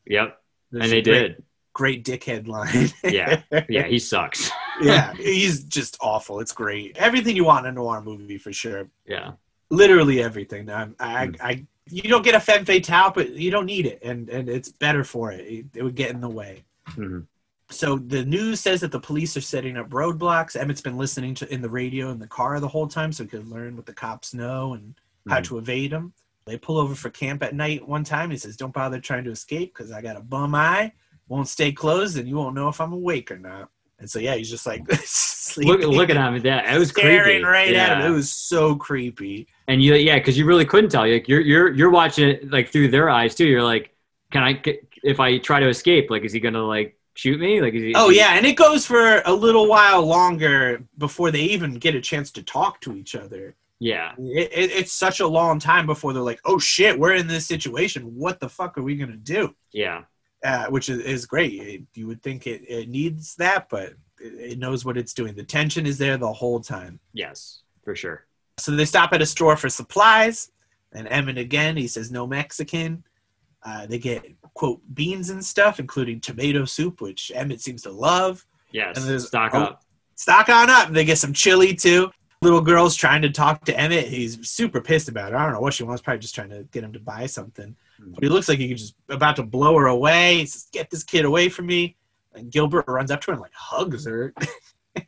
Yep, "There's and they great, did. great dickhead line." Yeah. Yeah, he sucks. yeah, he's just awful. It's great. Everything you want in a noir movie for sure. Yeah, Literally everything. I, I, Hmm. I, you don't get a femme fatale, but you don't need it, and and it's better for it. It, it would get in the way. Mhm. So the news says that the police are setting up roadblocks. Emmett's been listening to in the radio in the car the whole time, so he could learn what the cops know and how Mhm. to evade them. They pull over for camp at night one time. He says, "Don't bother trying to escape because I got a bum eye. Won't stay closed, and you won't know if I'm awake or not." And so yeah, he's just like look sleeping, look at him. Yeah, it was staring creepy. right yeah. at him. It was so creepy. and you yeah, because you really couldn't tell. Like you're you're you're watching it like through their eyes too. You're like, can I if I try to escape? Like, is he gonna like shoot me? Like, is he, Oh yeah, and it goes for a little while longer before they even get a chance to talk to each other. Yeah, It, it, it's such a long time before they're like, "Oh shit, we're in this situation. What the fuck are we gonna do?" yeah, Uh, which is, is great. It- you would think it, it needs that, but it, it knows what it's doing. The tension is there the whole time. yes, for sure. So they stop at a store for supplies, and Emmett again, he says no Mexican. Uh, they get quote beans and stuff, including tomato soup, which Emmett seems to love. Yes, And there's- stock oh, up. stock on up. They get some chili too. Little girl's trying to talk to Emmett. He's super pissed about it. I don't know what she wants. Probably just trying to get him to buy something. But he looks like he's just about to blow her away. He says, "Get this kid away from me." And Gilbert runs up to her and like hugs her. I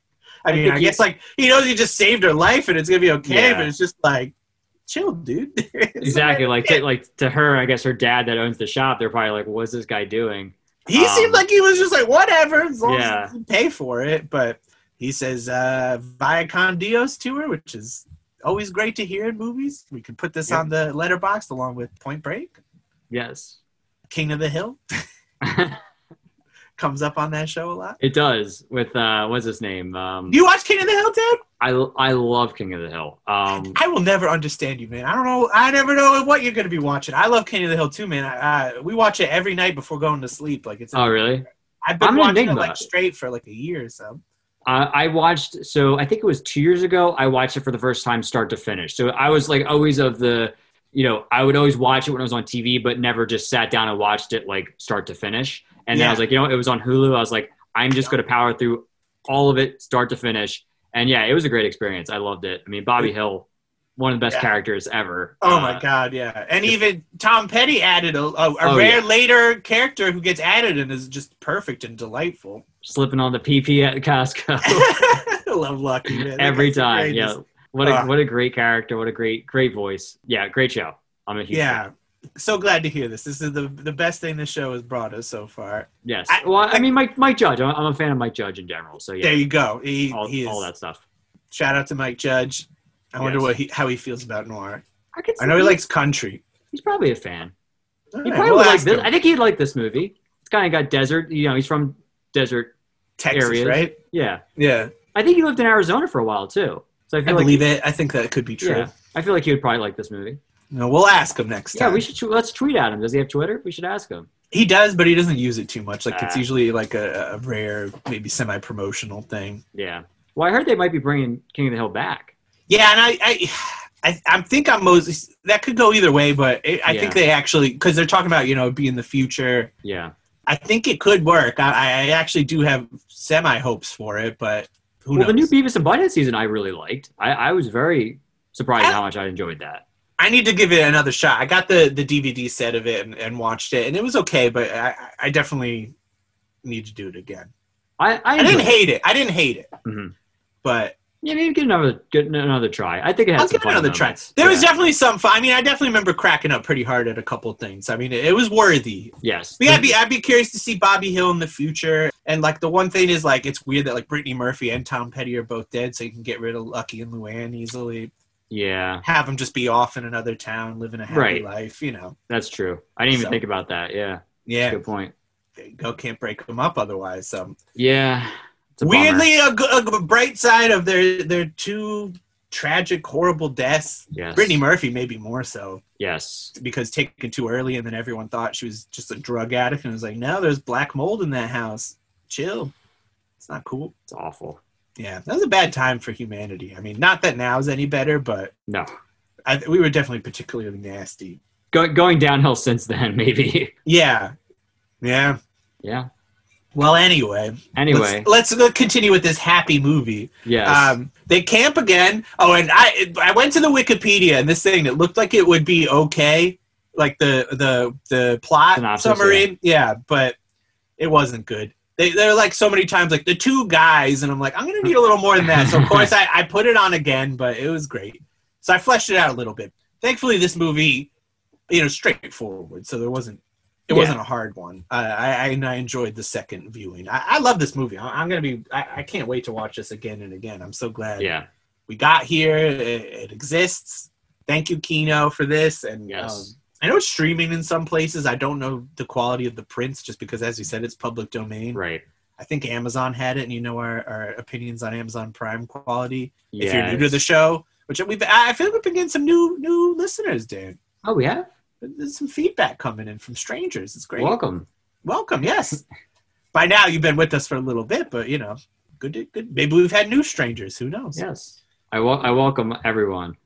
I mean, think I guess like he knows he just saved her life and it's gonna be okay. Yeah. But it's just like, chill, dude. Exactly. Like, to, like to her, I guess her dad that owns the shop. They're probably like, "What's this guy doing?" He Um, seemed like he was just like, whatever, as long Yeah. as you pay for it. But he says uh, Vaya con Dios to her, which is always great to hear in movies. We could put this Yep. on the Letterboxd along with Point Break. Yes, King of the Hill comes up on that show a lot. it does. With uh, what's his name? Um, you watch King of the Hill, Ted? I I love King of the Hill. Um, I will never understand you, man. I don't know. I never know what you're going to be watching. I love King of the Hill too, man. I, I, we watch it every night before going to sleep. Like it's. oh, really? I've been I'm watching it like straight for like a year or so. Uh, I watched. So I think it was two years ago. I watched it for the first time, start to finish. So I was like always of the, you know, I would always watch it when it was on TV, but never just sat down and watched it like start to finish. And then I was like, you know, it was on Hulu. I was like, I'm just going to power through all of it, start to finish. And yeah, it was a great experience. I loved it. I mean, Bobby Hill, one of the best Yeah. characters ever. Oh Uh, my god, yeah. And even Tom Petty added a, a, a Oh, rare yeah. later character who gets added and is just perfect and delightful. Slipping on the PP at Costco love Lucky man. Every time. Yeah. What a Uh. what a great character. What a great great voice. Yeah, great show. I'm a huge Yeah. fan. So glad to hear this. This is the the best thing this show has brought us so far. Yes. I- well, I, I- mean, Mike Mike Judge. I'm, I'm a fan of Mike Judge in general. So yeah. There you go. He, all, he is. all that stuff. Shout out to Mike Judge. I wonder what he how he feels about noir. I, I know he see- likes country. He's probably a fan. All He right, probably we'll like this. him. I think he'd like this movie. It's kind of got desert. You know, he's from desert. Texas, areas. right? Yeah, Yeah, I think he lived in Arizona for a while too. So I I like believe it. I think that could be true. yeah, I feel like he would probably like this movie. No, we'll ask him next Yeah, time. we should. Let's tweet at him. Does he have Twitter? We should ask him. He does, but he doesn't use it too much. Like it's Ah. usually like a, a rare, maybe semi-promotional thing. Yeah. Well, I heard they might be bringing King of the Hill back. Yeah, and I, I, I, I think I'm Moses. That could go either way, but it, I Yeah. think they actually because they're talking about you know being in the future. Yeah. I think it could work. I, I actually do have semi hopes for it, but who well, knows? the new Beavis and Butthead season I really liked. I, I was very surprised I- how much I enjoyed that. I need to give it another shot. I got the the DVD set of it and, and watched it, and it was okay, but I, I definitely need to do it again. I I, I didn't hate it. I didn't hate it, Mhm. but Yeah, maybe get another get another try. I think it had I'll give it another try. There was definitely some fun. I mean, I definitely remember cracking up pretty hard at a couple things. I mean, it, it was worthy. yes. But yeah, I'd be I'd be curious to see Bobby Hill in the future. And like the one thing is like it's weird that like Brittany Murphy and Tom Petty are both dead, so you can get rid of Lucky and Luann easily. yeah, Have them just be off in another town, living a happy Right. life. You know. that's true. I didn't even So- think about that. Yeah, Yeah. good point. Go. Can't break them up otherwise. So Yeah. A weirdly, a, a bright side of their their two tragic, horrible deaths. yes. Brittany Murphy maybe more so. Yes. because taken too early and then everyone thought she was just a drug addict and was like no there's black mold in that house chill it's not cool It's awful. yeah that was a bad time for humanity i mean not that now is any better but No. I, we were definitely particularly nasty Go, going downhill since then, maybe. yeah yeah yeah. Well anyway Anyway, let's, let's continue with this happy movie yes. Um, they camp again. Oh, and I I went to the Wikipedia and this thing that looked like it would be okay, like the the the plot Synopsis, summary. Yeah. but it wasn't good. They they're like so many times like the two guys, and I'm like I'm gonna need a little more than that. So of course I I put it on again, but it was great. So I fleshed it out a little bit. Thankfully, this movie, you know, straightforward. So there wasn't. It Yeah. wasn't a hard one. I, I I enjoyed the second viewing. I, I love this movie. I, I'm gonna be. I, I can't wait to watch this again and again. I'm so glad yeah. we got here. It, it exists. Thank you, Kino, for this. And Yes. um, I know it's streaming in some places. I don't know the quality of the prints just because, as you said, it's public domain. Right. I think Amazon had it, and you know our, our opinions on Amazon Prime quality. Yeah. if you're new to the show, which we've, I feel like we've been getting some new new listeners, dude. Oh, we have. There's some feedback coming in from strangers. It's great. Welcome. Welcome. Yes. By now you've been with us for a little bit, but you know, good. to- Good. Maybe we've had new strangers. Who knows? Yes. I, wel- I welcome everyone.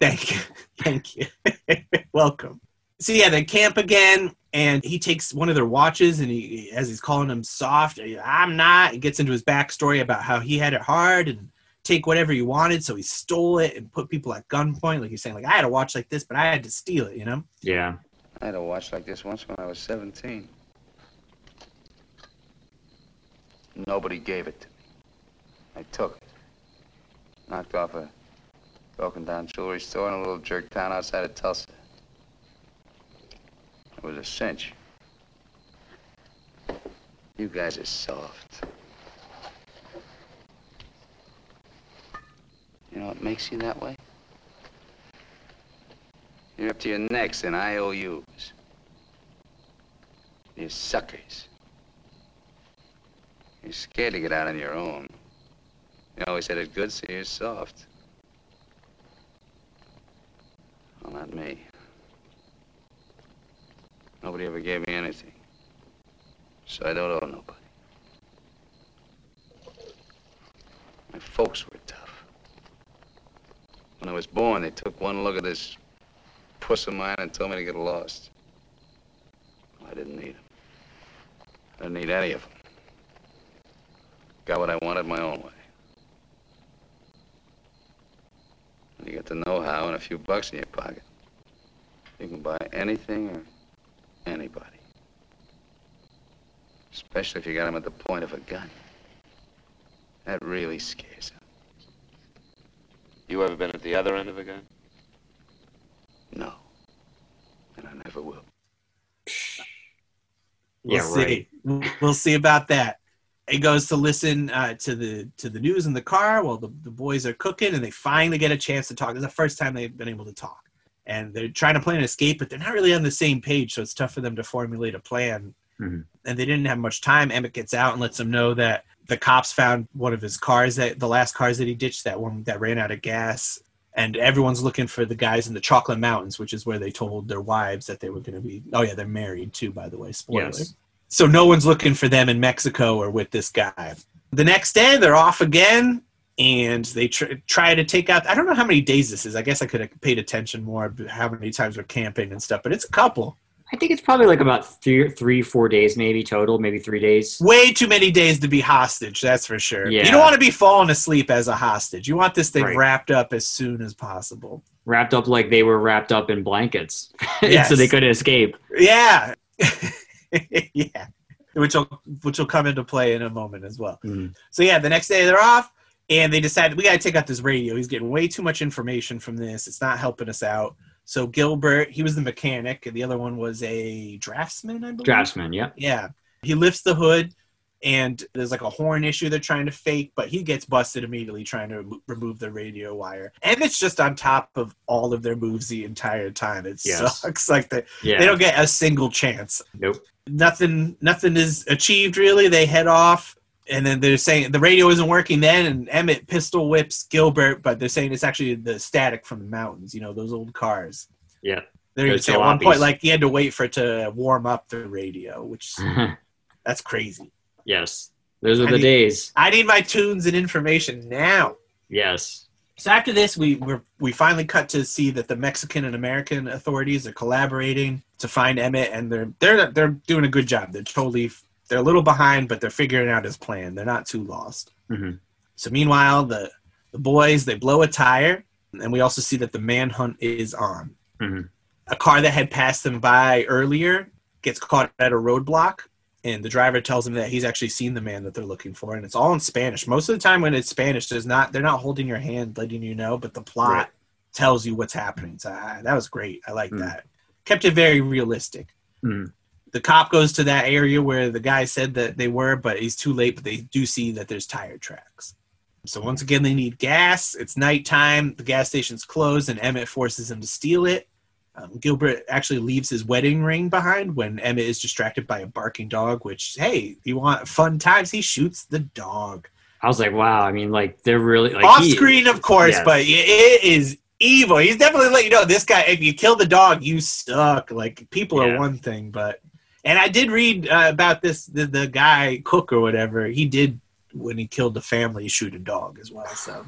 Thank you. Thank you. Welcome. So yeah, they camp again, and he takes one of their watches, and he, as he's calling him soft, I'm not. He gets into his backstory about how he had it hard and take whatever he wanted, so he stole it and put people at gunpoint. Like he's saying, like I had a watch like this, but I had to steal it. You know? Yeah. I had a watch like this once when I was 17. Nobody gave it to me. I took it. Knocked off a broken down jewelry store in a little jerk town outside of Tulsa. It was a cinch. You guys are soft. You know what makes you that way? You're up to your necks in IOUs. You're suckers. You're scared to get out on your own. You always had it good, so you're soft. Well, not me. Nobody ever gave me anything. So I don't owe nobody. My folks were. When I was born, they took one look at this puss of mine and told me to get lost. I didn't need them. I didn't need any of them. Got what I wanted my own way. You get the know-how and a few bucks in your pocket, you can buy anything or anybody. Especially if you got them at the point of a gun. That really scares them. You ever been at the other end of a gun? No. And I never will. We'll Yeah, see. right. We'll- We'll see about that. It goes to listen uh, to the to the news in the car while the, the boys are cooking, and they finally get a chance to talk. It's the first time they've been able to talk, and they're trying to plan an escape, but they're not really on the same page, so it's tough for them to formulate a plan. Mhm. And they didn't have much time. Emmett gets out and lets them know that the cops found one of his cars that the last cars that he ditched, that one that ran out of gas, and everyone's looking for the guys in the Chocolate Mountains, which is where they told their wives that they were going to be. Oh yeah, they're married too, by the way. Spoiler. Yes. So no one's looking for them in Mexico or with this guy. The next day, they're off again, and they tr- try to take out. I don't know how many days this is. I guess I could have paid attention more. How many times we're camping and stuff, but it's a couple. I think it's probably like about three, three, four days, maybe total, maybe three days. Way too many days to be hostage. That's for sure. Yeah. You don't want to be falling asleep as a hostage. You want this thing Right. wrapped up as soon as possible. Wrapped up like they were wrapped up in blankets, Yes. so they couldn't escape. Yeah, yeah. Which will which will come into play in a moment as well. Mhm. So yeah, the next day they're off, and they decide we got to take out this radio. He's getting way too much information from this. It's not helping us out. So Gilbert, he was the mechanic, and the other one was a draftsman, I believe. Draftsman, yeah. Yeah. He lifts the hood, and there's like a horn issue they're trying to fake, but he gets busted immediately trying to remo- remove the radio wire. And it's just on top of all of their moves the entire time. It Yes. sucks. Like they, Yeah. they don't get a single chance. Nope. Nothing. Nothing is achieved really. They head off, and then they're saying the radio isn't working. Then and Emmett pistol whips Gilbert, but they're saying it's actually the static from the mountains. You know those old cars. Yeah. They're saying at one point like he had to wait for it to warm up the radio, which that's crazy. yes. Those are I the need- days. I need my tunes and information now. Yes. So after this, we we're, we finally cut to see that the Mexican and American authorities are collaborating to find Emmett, and they're they're they're doing a good job. They're totally they're a little behind, but they're figuring out his plan. They're not too lost. Mhm. So meanwhile, the the boys they blow a tire, and we also see that the manhunt is on. Mhm. A car that had passed them by earlier gets caught at a roadblock, and the driver tells them that he's actually seen the man that they're looking for, and it's all in Spanish. Most of the time, when it's Spanish, there's not they're not holding your hand, letting you know, but the plot Right. tells you what's happening. So ah, that was great. I like Mm. that. Kept it very realistic. Mm. The cop goes to that area where the guy said that they were, but he's too late. But they do see that there's tire tracks. So once again, they need gas. It's nighttime. The gas station's closed, and Emmett forces him to steal it. Um, Gilbert actually leaves his wedding ring behind when Emmett is distracted by a barking dog. Which, hey, you want fun times? He shoots the dog I was like, wow. I mean, like they're really like off screen, of course, Yes. but it is evil. He's definitely let you know this guy. If you kill the dog, you suck. Like people Yeah. are one thing, but and I did read uh, about this the, the guy Cook or whatever. He did when he killed the family shoot a dog as well. So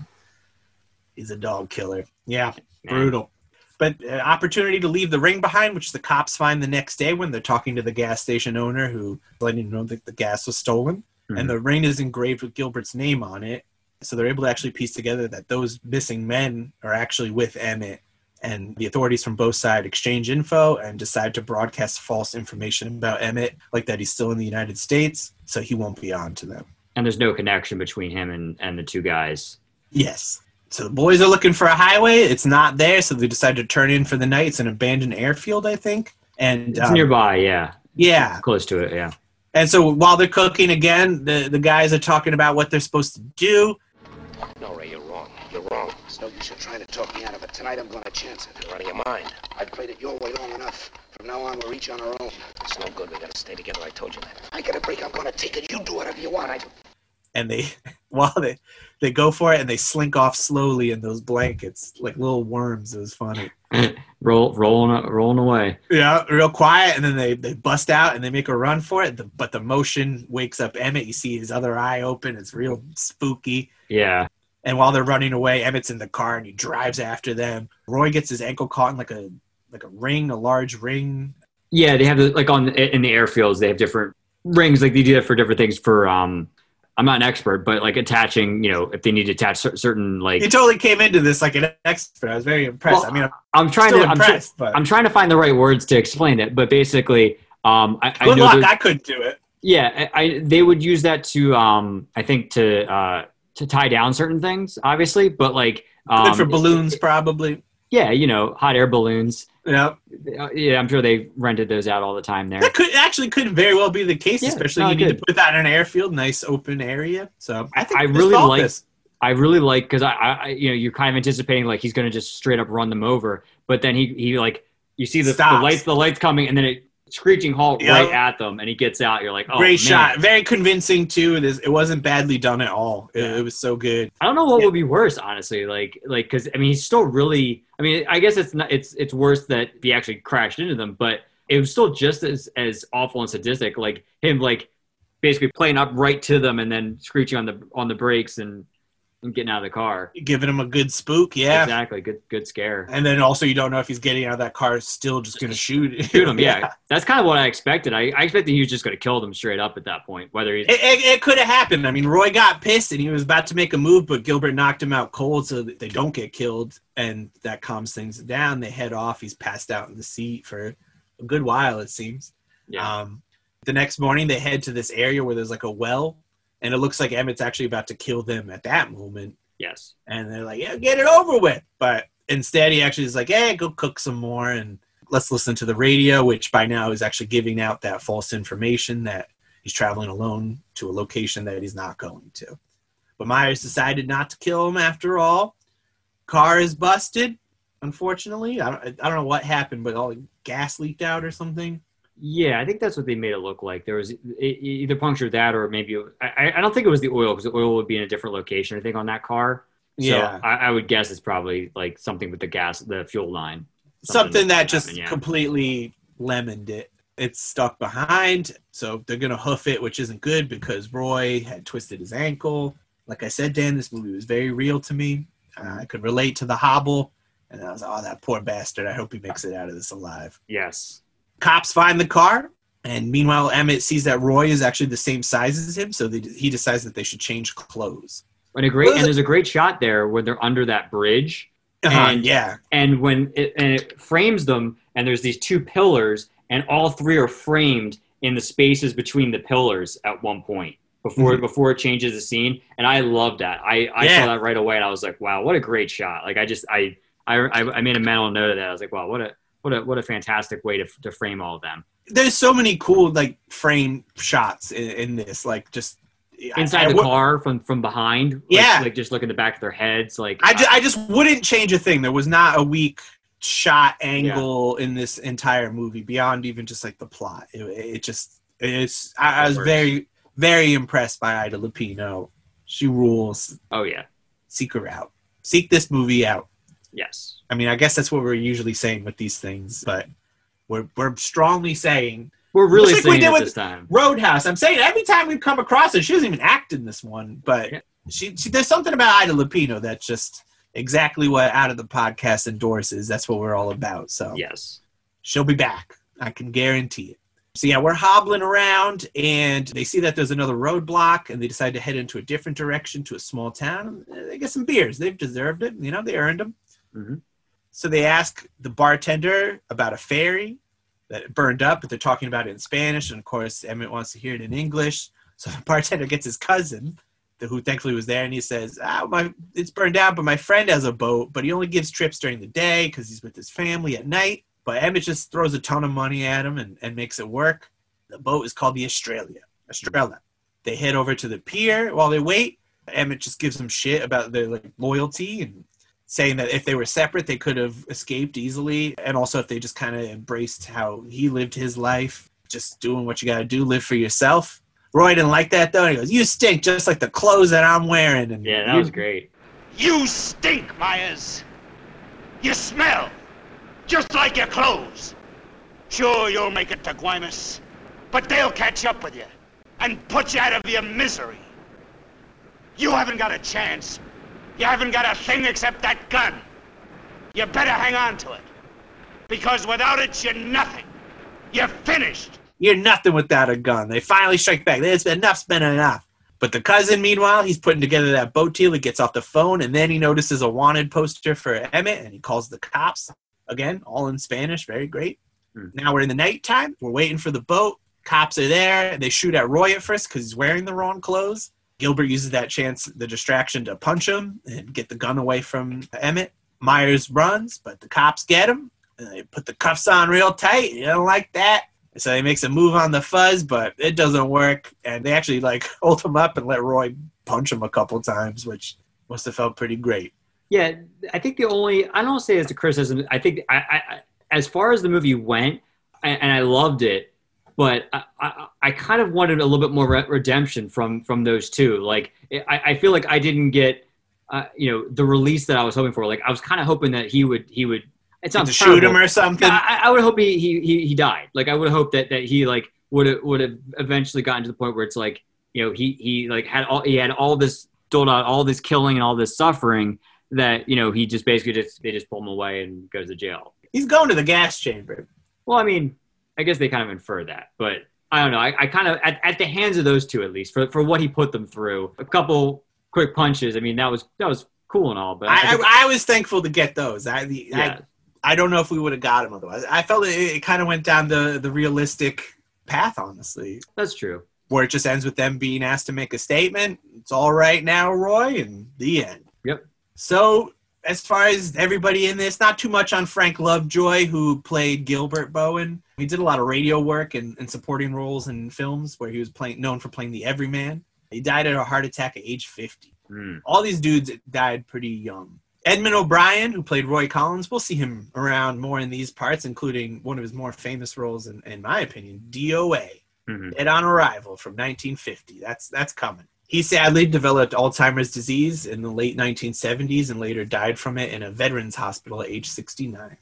he's a dog killer. Yeah, brutal. But uh, opportunity to leave the ring behind, which the cops find the next day when they're talking to the gas station owner who letting him know that the gas was stolen Mhm. and the ring is engraved with Gilbert's name on it. So they're able to actually piece together that those missing men are actually with Emmett. And the authorities from both sides exchange info and decide to broadcast false information about Emmett, like that he's still in the United States, so he won't be on to them. and there's no connection between him and and the two guys. Yes. So the boys are looking for a highway. It's not there, so they decide to turn in for the night. It's an abandoned airfield, I think. And It's um, nearby, yeah, yeah, close to it, yeah. and so while they're cooking again, the, the guys are talking about what they're supposed to do. No, Ray, you're wrong. You're wrong. It's no use you trying to talk me out of it. Tonight I'm going to chance it. You're out of your mind. I've played it your way long enough. From now on, we're each on our own. It's no good. We gotta stay together. I told you that. I get a break, I'm going to take it. You do whatever you want. I... and they while they they go for it and they slink off slowly in those blankets like little worms. It was funny. Roll, rolling, rolling away. Yeah, real quiet, and then they they bust out and they make a run for it. The, but the motion wakes up Emmett. You see his other eye open. It's real spooky. Yeah, And while they're running away, Emmett's in the car and he drives after them. Roy gets his ankle caught in like a like a ring, a large ring. yeah. They have the, like on in the airfields, they have different rings. Like they do that for different things. For um, I'm not an expert, but like attaching, you know, if they need to attach certain like. He totally came into this like an expert. I was very impressed. Well, I mean, I'm I'm trying to. I'm, try- but I'm trying to find the right words to explain it, but basically, um, I, I good know luck. I couldn't do it. Yeah, I, I they would use that to um I think to uh to tie down certain things, obviously, but like um, Good for balloons, probably. Yeah, you know, hot air balloons. Yeah. Uh, Yeah, I'm sure they rented those out all the time there. That could actually could very well be the case, Yeah, especially no, you need good. to put that in an airfield, nice open area. So I think I really like- this. I really like because I, I, I- you know, you're kind of anticipating like he's going to just straight up run them over, but then he, he like, you see the, the lights, the lights coming, and then it screeching halt Yeah. right at them, and he gets out. You're like, oh, Great man. shot, very convincing too. It, is, it wasn't badly done at all. It, Yeah. it was so good. I don't know what Yeah. would be worse, honestly. Like, like, because I mean, he's still really. I mean, I guess it's not. It's it's worse that he actually crashed into them, but it was still just as as awful and sadistic. Like him, like basically playing up right to them and then screeching on the on the brakes and, and getting out of the car. Giving him a good spook, yeah. Exactly. Good good scare. And then also you don't know if he's getting out of that car, still just gonna shoot Shoot him. Yeah, that's kind of what I expected. I, I expected he was just going to kill them straight up at that point. Whether he's It, it, it could have happened. I mean, Roy got pissed and he was about to make a move, but Gilbert knocked him out cold so that they don't get killed, and that calms things down. They head off. He's passed out in the seat for a good while, it seems. yeah. Um, the next morning, they head to this area where there's like a well, and it looks like Emmett's actually about to kill them at that moment. yes. And they're like, "Yeah, get it over with." But instead, he actually is like, "Hey, go cook some more and let's listen to the radio," which by now is actually giving out that false information that he's traveling alone to a location that he's not going to. But Myers decided not to kill him after all. Car is busted, unfortunately. I don't, I don't know what happened, but all the gas leaked out or something. Yeah, I think that's what they made it look like. There was either punctured that or maybe I, I don't think it was the oil because the oil would be in a different location. I think on that car. So Yeah. I, I would guess it's probably like something with the gas, the fuel line. something that just happened, yeah. completely lemoned it. It's stuck behind, so they're gonna hoof it, which isn't good because Roy had twisted his ankle. Like I said, Dan, this movie was very real to me. Uh, I could relate to the hobble, and I was, oh, that poor bastard. I hope he makes it out of this alive. Yes. Cops find the car, and meanwhile, Emmett sees that Roy is actually the same size as him, so they, he decides that they should change clothes. And a great and there's a great shot there where they're under that bridge Uh, And- yeah, and when it, and it frames them and there's these two pillars and all three are framed in the spaces between the pillars at one point before Mhm. before it changes the scene and i love that i i Yeah. saw that right away and i was like wow what a great shot like i just i i I made a mental note of that i was like wow what a what a what a fantastic way to, to frame all of them there's so many cool like frame shots in, in this, like just inside I the would- car from from behind like, Yeah. like just look in the back of their heads like I, ju- uh, I just wouldn't change a thing. There was not a weak shot angle in this entire movie beyond even just like the plot. It, it just it's I, I was works. very very impressed by Ida Lupino. She rules. Oh yeah, Seek her out. Seek this movie out. Yes. I mean, I guess that's what we're usually saying with these things, but we're we're strongly saying We're really Just like we did it with- this time. Roadhouse. I'm saying every time we've come across her, she doesn't even act in this one, but Yeah. she, she there's something about Ida Lupino that's just exactly what out of the podcast endorses. That's what we're all about. So Yes. she'll be back. I can guarantee it. So yeah, we're hobbling around and they see that there's another roadblock and they decide to head into a different direction to a small town. They get some beers. They've deserved it. You know, they earned them. Mhm. So they ask the bartender about a ferry that burned up, but they're talking about it in Spanish. And of course, Emmett wants to hear it in English. So the bartender gets his cousin, who thankfully was there, and he says, "Ah, my it's burned down, but my friend has a boat, but he only gives trips during the day because he's with his family at night." But Emmett just throws a ton of money at him and, and makes it work. The boat is called the Australia. Estrella. They head over to the pier while they wait. Emmett just gives them shit about their like loyalty and saying that if they were separate, they could have escaped easily. And also if they just kind of embraced how he lived his life, just doing what you got to do, live for yourself. Roy didn't like that though. He goes, "You stink just like the clothes that I'm wearing." And Yeah, that you- was great. You stink, Myers. You smell. Just like your clothes. Sure, you'll make it to Guaymas, but they'll catch up with you and put you out of your misery. You haven't got a chance. You haven't got a thing except that gun. You better hang on to it. Because without it, you're nothing. You're finished. You're nothing without a gun. They finally strike back. It's enough's been enough. But the cousin, meanwhile, he's putting together that boat deal. He gets off the phone, and then he notices a wanted poster for Emmett, and he calls the cops. Again, all in Spanish. Very great. Hmm. Now we're in the nighttime. We're waiting for the boat. Cops are there. They shoot at Roy at first because he's wearing the wrong clothes. Gilbert uses that chance, the distraction, to punch him and get the gun away from Emmett. Myers runs, but the cops get him. And they put the cuffs on real tight. You don't like that. So he makes a move on the fuzz, but it doesn't work. And they actually like hold him up and let Roy punch him a couple times, which must have felt pretty great. Yeah, I think the only I don't say it's a criticism. I think I, I, as far as the movie went, and I loved it, but I, I, I kind of wanted a little bit more re- redemption from from those two. Like I, I feel like I didn't get, uh, you know, the release that I was hoping for. Like I was kind of hoping that he would he would. It sounds shoot him or something. I, I would hope he, he he he died. Like I would hoped that that he like would have would have eventually gotten to the point where it's like you know he he like had all he had all this doled out all this killing and all this suffering that you know he just basically just they just pull him away and goes to jail. He's going to the gas chamber. Well, I mean, I guess they kind of infer that, but I don't know. I, I kind of at, at the hands of those two at least for for what he put them through, a couple quick punches. I mean, that was that was cool and all, but I, I, I was thankful to get those. I, the, yeah, I, I don't know if we would have got him otherwise. I felt it, it kind of went down the, the realistic path, honestly, that's true. where it just ends with them being asked to make a statement. It's all right now, Roy, and the end. Yep. So, as far as everybody in this, not too much on Frank Lovejoy, who played Gilbert Bowen. He did a lot of radio work and, and supporting roles in films where he was playing known for playing the everyman. He died at a heart attack at age 50. Hmm. All these dudes died pretty young. Edmond O'Brien, who played Roy Collins, we'll see him around more in these parts, including one of his more famous roles, in, in my opinion, DOA, Mhm. Dead on Arrival from 1950. That's that's coming. He sadly developed Alzheimer's disease in the late 1970s and later died from it in a veterans hospital at age 69.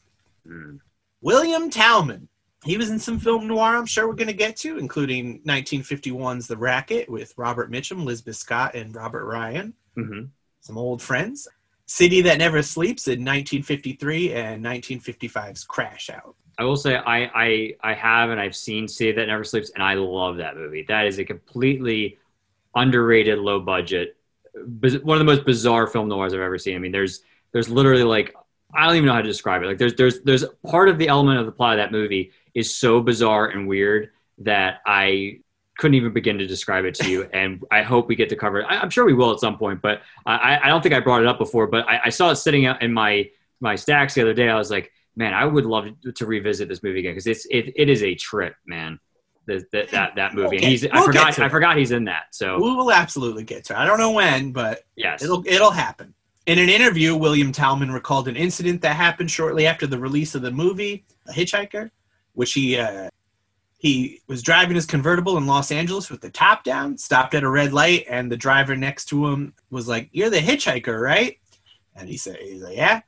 Hmm. William Talman. He was in some film noir I'm sure we're going to get to, including 1951's The Racket with Robert Mitchum, Lizabeth Scott, and Robert Ryan Mhm. some old friends. City That Never Sleeps in 1953 and 1955's Crash Out. I will say I, I I have and I've seen City That Never Sleeps and I love that movie. That is a completely underrated, low budget, one of the most bizarre film noirs I've ever seen. I mean, there's there's literally like I don't even know how to describe it. Like there's there's there's part of the element of the plot of that movie is so bizarre and weird that I couldn't even begin to describe it to you. And I hope we get to cover it. I, I'm sure we will at some point, but I, I don't think I brought it up before. But I, I saw it sitting out in my my stacks the other day. I was like, man, I would love to revisit this movie again because it's it, it is a trip, man. The, the, that that movie. And Okay, he's I we'll get forgot I forgot he's in that. So We will absolutely get to it. I don't know when, but yes, it'll it'll happen. In an interview, William Talman recalled an incident that happened shortly after the release of the movie, A Hitchhiker, which he uh, he was driving his convertible in Los Angeles with the top down, stopped at a red light, and the driver next to him was like, "You're the hitchhiker, right?" And he said, "He's like, yeah."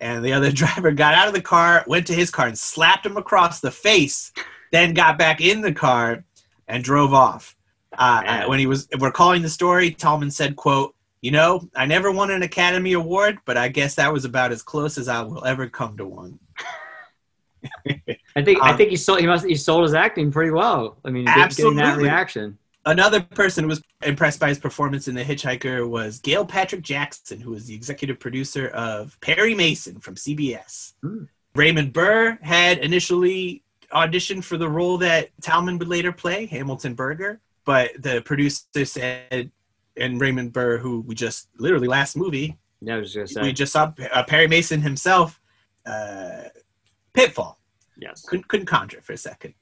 And the other driver got out of the car, went to his car, and slapped him across the face. Then got back in the car and drove off. Uh, when he was recalling the story, Talman said, "quote You know, I never won an Academy Award, but I guess that was about as close as I will ever come to one." I think I Um, think he sold he must he sold his acting pretty well. I mean, get- getting that reaction. Another person who was impressed by his performance in The Hitchhiker was Gail Patrick Jackson, who was the executive producer of Perry Mason from CBS. Hmm. Raymond Burr had initially auditioned for the role that Talman would later play, Hamilton Berger, but the producer said, and Raymond Burr, who we just literally last movie, Yeah, I was just we just saw uh, Perry Mason himself, uh, Pitfall. yes, Couldn't, couldn't conjure for a second.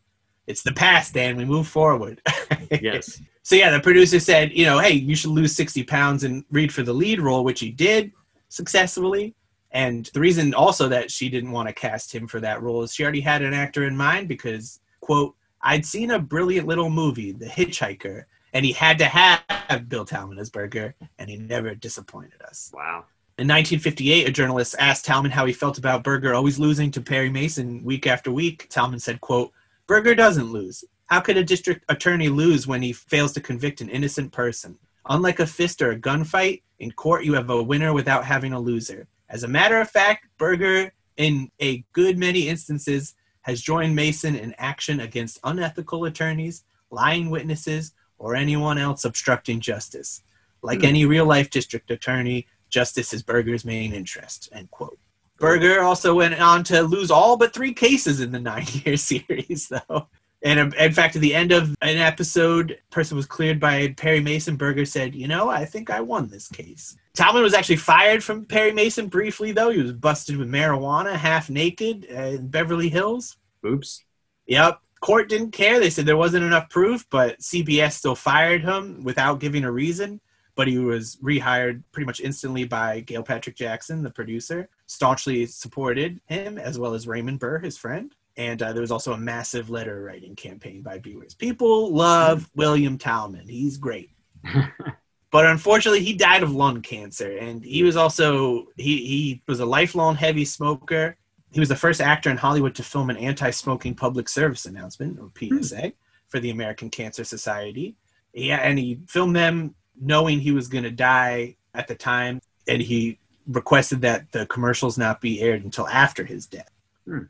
It's the past, Dan. We move forward. yes. So yeah, the producer said, you know, hey, you should lose 60 pounds and read for the lead role, which he did successfully. And the reason also that she didn't want to cast him for that role is she already had an actor in mind because, quote, I'd seen a brilliant little movie, The Hitchhiker, and he had to have Bill Talman as Berger, and he never disappointed us. Wow. In 1958, a journalist asked Talman how he felt about Berger always losing to Perry Mason week after week. Talman said, quote, Berger doesn't lose. How could a district attorney lose when he fails to convict an innocent person? Unlike a fist or a gunfight, in court you have a winner without having a loser. As a matter of fact, Berger, in a good many instances, has joined Mason in action against unethical attorneys, lying witnesses, or anyone else obstructing justice. Like Hmm. any real life district attorney, justice is Berger's main interest. End quote. Berger also went on to lose all but three cases in the nine year series, though. And um, in fact, at the end of an episode, person was cleared by Perry Mason. Berger said, "You know, I think I won this case." Talman was actually fired from Perry Mason briefly, though. He was busted with marijuana, half naked, uh, in Beverly Hills. Oops. Yep. Court didn't care. They said there wasn't enough proof, but CBS still fired him without giving a reason. But he was rehired pretty much instantly by Gail Patrick Jackson, the producer, staunchly supported him, as well as Raymond Burr, his friend. And uh, there was also a massive letter writing campaign by viewers. People love William Talman. He's great. but unfortunately, he died of lung cancer. And he was also, he, he was a lifelong heavy smoker. He was the first actor in Hollywood to film an anti-smoking public service announcement, or PSA, for the American Cancer Society. Yeah, and he filmed them knowing he was going to die at the time, and he requested that the commercials not be aired until after his death. Hmm.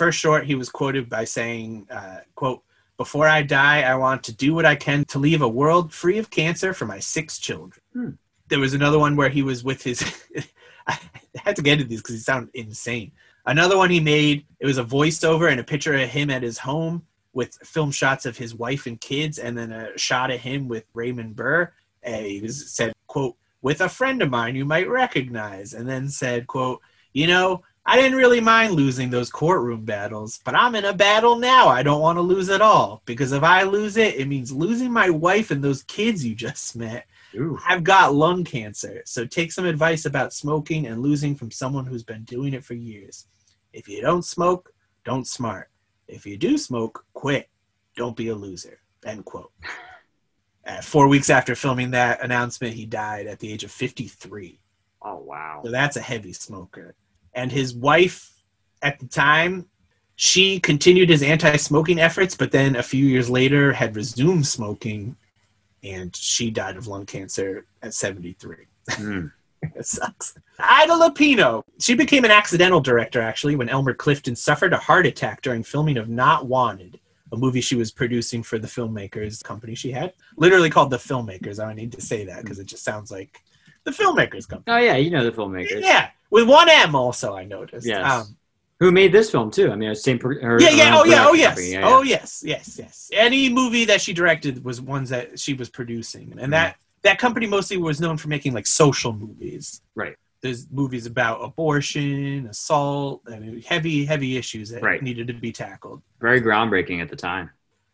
First short, he was quoted by saying, uh, "quote Before I die, I want to do what I can to leave a world free of cancer for my six children." Hmm. There was another one where he was with his. I had to get into these because he sounded insane. Another one he made, it was a voiceover and a picture of him at his home with film shots of his wife and kids, and then a shot of him with Raymond Burr. And he was said, quote, with a friend of mine you might recognize, and then said, quote, you know, I didn't really mind losing those courtroom battles, but I'm in a battle now. I don't want to lose at all because if I lose it, it means losing my wife and those kids you just met. Ooh. I've got lung cancer, so take some advice about smoking and losing from someone who's been doing it for years. If you don't smoke, don't smart. If you do smoke, quit. Don't be a loser. End quote. Uh, four weeks after filming that announcement, he died at the age of 53. Oh wow. So that's a heavy smoker. And his wife at the time, she continued his anti smoking efforts, but then a few years later had resumed smoking and she died of lung cancer at 73. Hmm. it sucks. Ida Lupino. She became an accidental director actually when Elmer Clifton suffered a heart attack during filming of Not Wanted, a movie she was producing for the Filmakers company she had. Literally called the Filmakers. I don't need to say that because it just sounds like the Filmakers company. Oh yeah, you know the Filmakers. Yeah, with one M also. I noticed. Yes. Um, Who made this film too? I mean, same. Pro- her, yeah, yeah. Oh, yeah. Oh, yes. company. Yeah, Oh, yes. Yes. Yes. Any movie that she directed was ones that she was producing, and that that company mostly was known for making like social movies. Right. There's movies about abortion, assault, I mean, heavy, heavy issues that Right. needed to be tackled. Very groundbreaking at the time.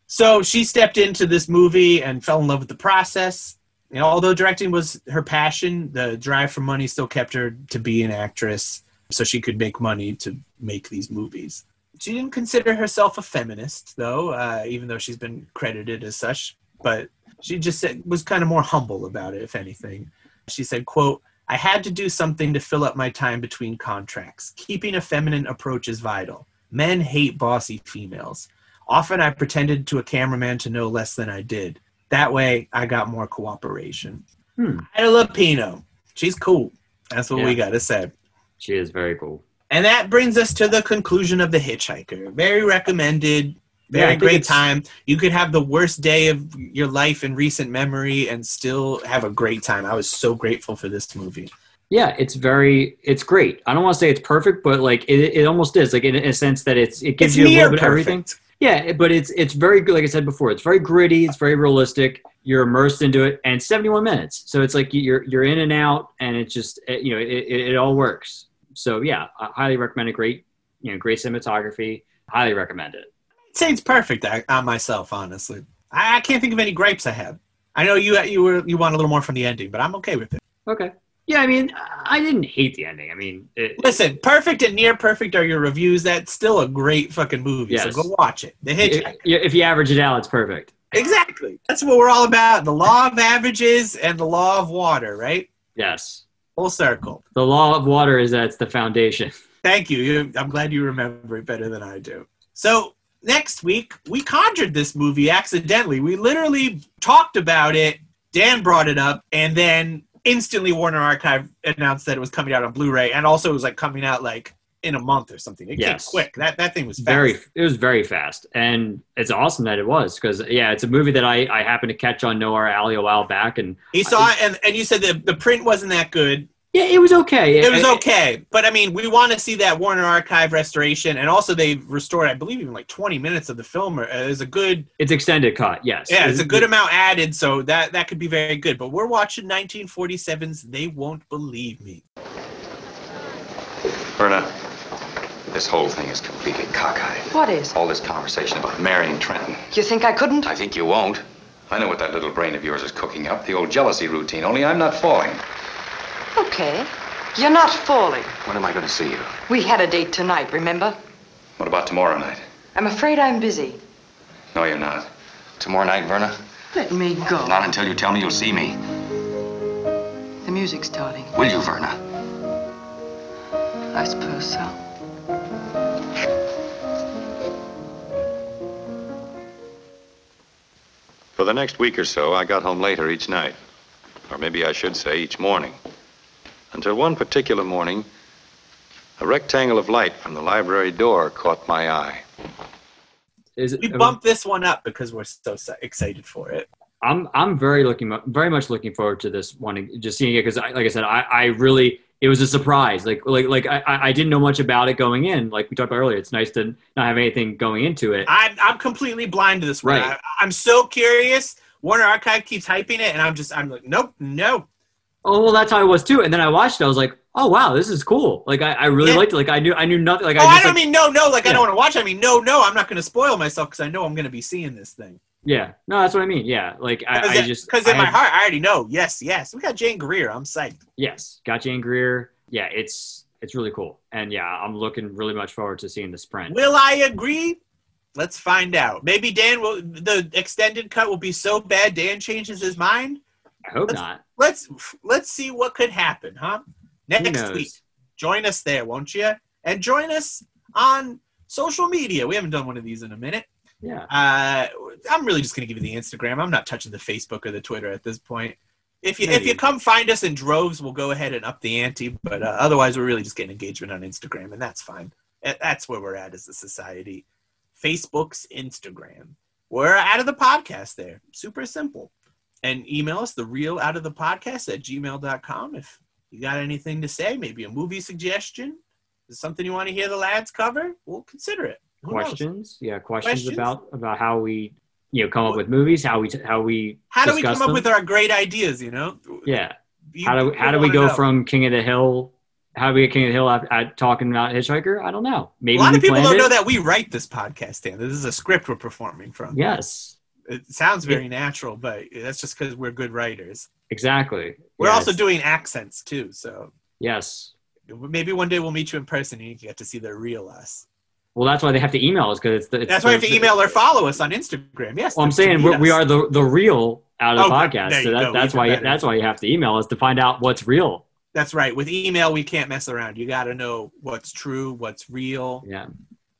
So she stepped into this movie and fell in love with the process. Know, although directing was her passion, the drive for money still kept her to be an actress so she could make money to make these movies. She didn't consider herself a feminist, though, uh, even though she's been credited as such. But she just said, was kind of more humble about it, if anything. She said, "quote I had to do something to fill up my time between contracts. Keeping a feminine approach is vital. Men hate bossy females. Often I pretended to a cameraman to know less than I did. That way, I got more cooperation." Hmm. Ida Lupino, she's cool. That's what we got to say. She is very cool. And that brings us to the conclusion of The Hitchhiker. Very recommended. Very think great time. You could have the worst day of your life in recent memory and still have a great time. I was so grateful for this movie. Yeah, it's very, it's great. I don't want to say it's perfect, but like it, it almost is. Like in a sense that it's it gives It's you a little bit of everything. Yeah, but it's it's very good. Like I said before, it's very gritty. It's very realistic. You're immersed into it, and 71 minutes. So it's like you're you're in and out, and it's just it, you know it, it, it all works. So yeah, I highly recommend it. Great, you know, great cinematography. Highly recommend it. I'd say it's perfect I- on myself, honestly. I, I can't think of any gripes I have. I know you you were you want a little more from the ending, but I'm okay with it. Okay. Yeah, I mean, I didn't hate the ending. I mean, it, Listen, perfect and near perfect are your reviews. That's still a great fucking movie. Yes. So go watch it. The Hitchhiker. if, if you average it out, it's perfect. Exactly. That's what we're all about. The law of averages and the law of water, right? Yes. Full circle. The law of water is that it's the foundation. Thank you. you. I'm glad you remember it better than I do. So next week, we conjured this movie accidentally. We literally talked about it. Dan brought it up, and then instantly Warner Archive announced that it was coming out on Blu-ray, and also it was like coming out like in a month or something. It Yes. came quick. That that thing was fast. very it was very fast and it's awesome that it was because yeah it's a movie that i i happened to catch on noir alley a while back and He saw it, and, and you said the, the print wasn't that good. Yeah it was okay It was okay, but I mean, we want to see that Warner Archive restoration, and also they've restored, I believe, even like 20 minutes of the film. Uh, is a good, it's extended cut yes yeah, it's a good amount added, so that that could be very good. But we're watching 1947's "They Won't Believe Me." Verna, this whole thing is completely cockeyed. What is? All this conversation about marrying Trenton. You think I couldn't? I think you won't. I know what that little brain of yours is cooking up. The old jealousy routine, only I'm not falling. Okay. You're not falling. When am I going to see you? We had a date tonight, remember? What about tomorrow night? I'm afraid I'm busy. No, you're not. Tomorrow night, Verna? Let me go. Not until you tell me you'll see me. The music's starting. Will you, Verna? I suppose so. For the next week or so, I got home later each night. Or maybe I should say each morning. Until one particular morning, a rectangle of light from the library door caught my eye. is it, We bumped this one up because we're so excited for it. i'm i'm very looking very much looking forward to this one just seeing it because like i said i i really it was a surprise like like like I, I I didn't know much about it going in like we talked about earlier it's nice to not have anything going into it I'm I'm completely blind to this one. Right. I, I'm so curious. Warner Archive keeps hyping it, and I'm just I'm like, nope, no. Oh well, that's how it was too. And then I watched it. I was like, oh wow, this is cool. Like I, I really Yeah. liked it. Like I knew I knew nothing. Like oh, I I, don't like, mean no, no. Like I don't want to watch. it. I mean no, no. I'm not going to spoil myself because I know I'm going to be seeing this thing. yeah. No, that's what I mean. Yeah. Like I, I just because I in my had- heart I already know. Yes, yes. We got Jane Greer. I'm psyched. yes, got Jane Greer. Yeah, it's it's really cool. And yeah, I'm looking really much forward to seeing the sprint. Will I agree? Let's find out. Maybe Dan will. The extended cut will be so bad Dan changes his mind. I hope let's- not. Let's let's see what could happen, huh? Next week, join us there, won't you? And join us on social media. We haven't done one of these in a minute. Yeah. Uh, I'm really just going to give you the Instagram. I'm not touching the Facebook or the Twitter at this point. If you if you come find us in droves, we'll go ahead and up the ante. But uh, otherwise, we're really just getting engagement on Instagram, and that's fine. That's where we're at as a society. Facebook's Instagram. We're out of the podcast there. Super simple. And email us the real out of the podcast at gmail.com if you got anything to say, maybe a movie suggestion, is something you want to hear the lads cover, we'll consider it. Who knows? Questions? Yeah, questions, Questions? about about how we you know come up with movies, how we how we How do we come up with our great ideas, you know? yeah. You- How do you how do we go from King of the Hill? How do we get King of the Hill at, at talking about Hitchhiker? I don't know. Maybe a lot we of people don't it. know that we write this podcast, Dan. This is a script we're performing from. Yes. It sounds very natural, but that's just because we're good writers. Exactly. We're Yeah, also doing accents too, so yes. maybe one day we'll meet you in person and you get to see the real us. Well, that's why they have to email us because it's, the- it's That's why you have to email or follow us on Instagram. Yes. Well, I'm saying we're, we are the the real out of the Oh, good. podcast. So that, that's why that's why you have to email us to find out what's real. That's right. With email, we can't mess around. You got to know what's true, what's real, Yeah,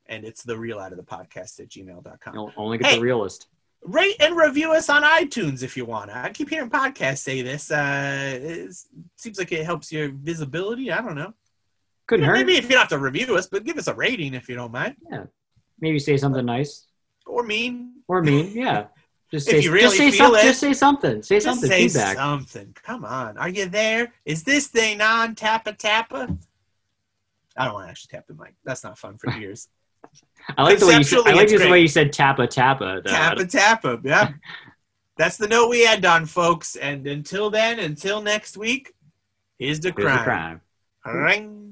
and it's the real out of the podcast at gmail.com. you'll only get Hey. the realist. Rate and review us on iTunes if you want. I keep hearing podcasts say this. Uh, it seems like it helps your visibility. I don't know. Couldn't hurt. Maybe if you don't have to review us, but give us a rating if you don't mind. Yeah. Maybe say something nice Or mean. or mean. Yeah. Just say you really just say it, Just say something. Say Just something. say Feedback. something. Come on. Are you there? Is this thing on Tappa Tappa? I don't want to actually tap the mic. That's not fun for ears. I like the way you said, I like the way you said tappa tappa. though. Tappa Tappa. Yeah. That's the note we end on, folks. And until then, until next week, here's the Here's the crime. crime.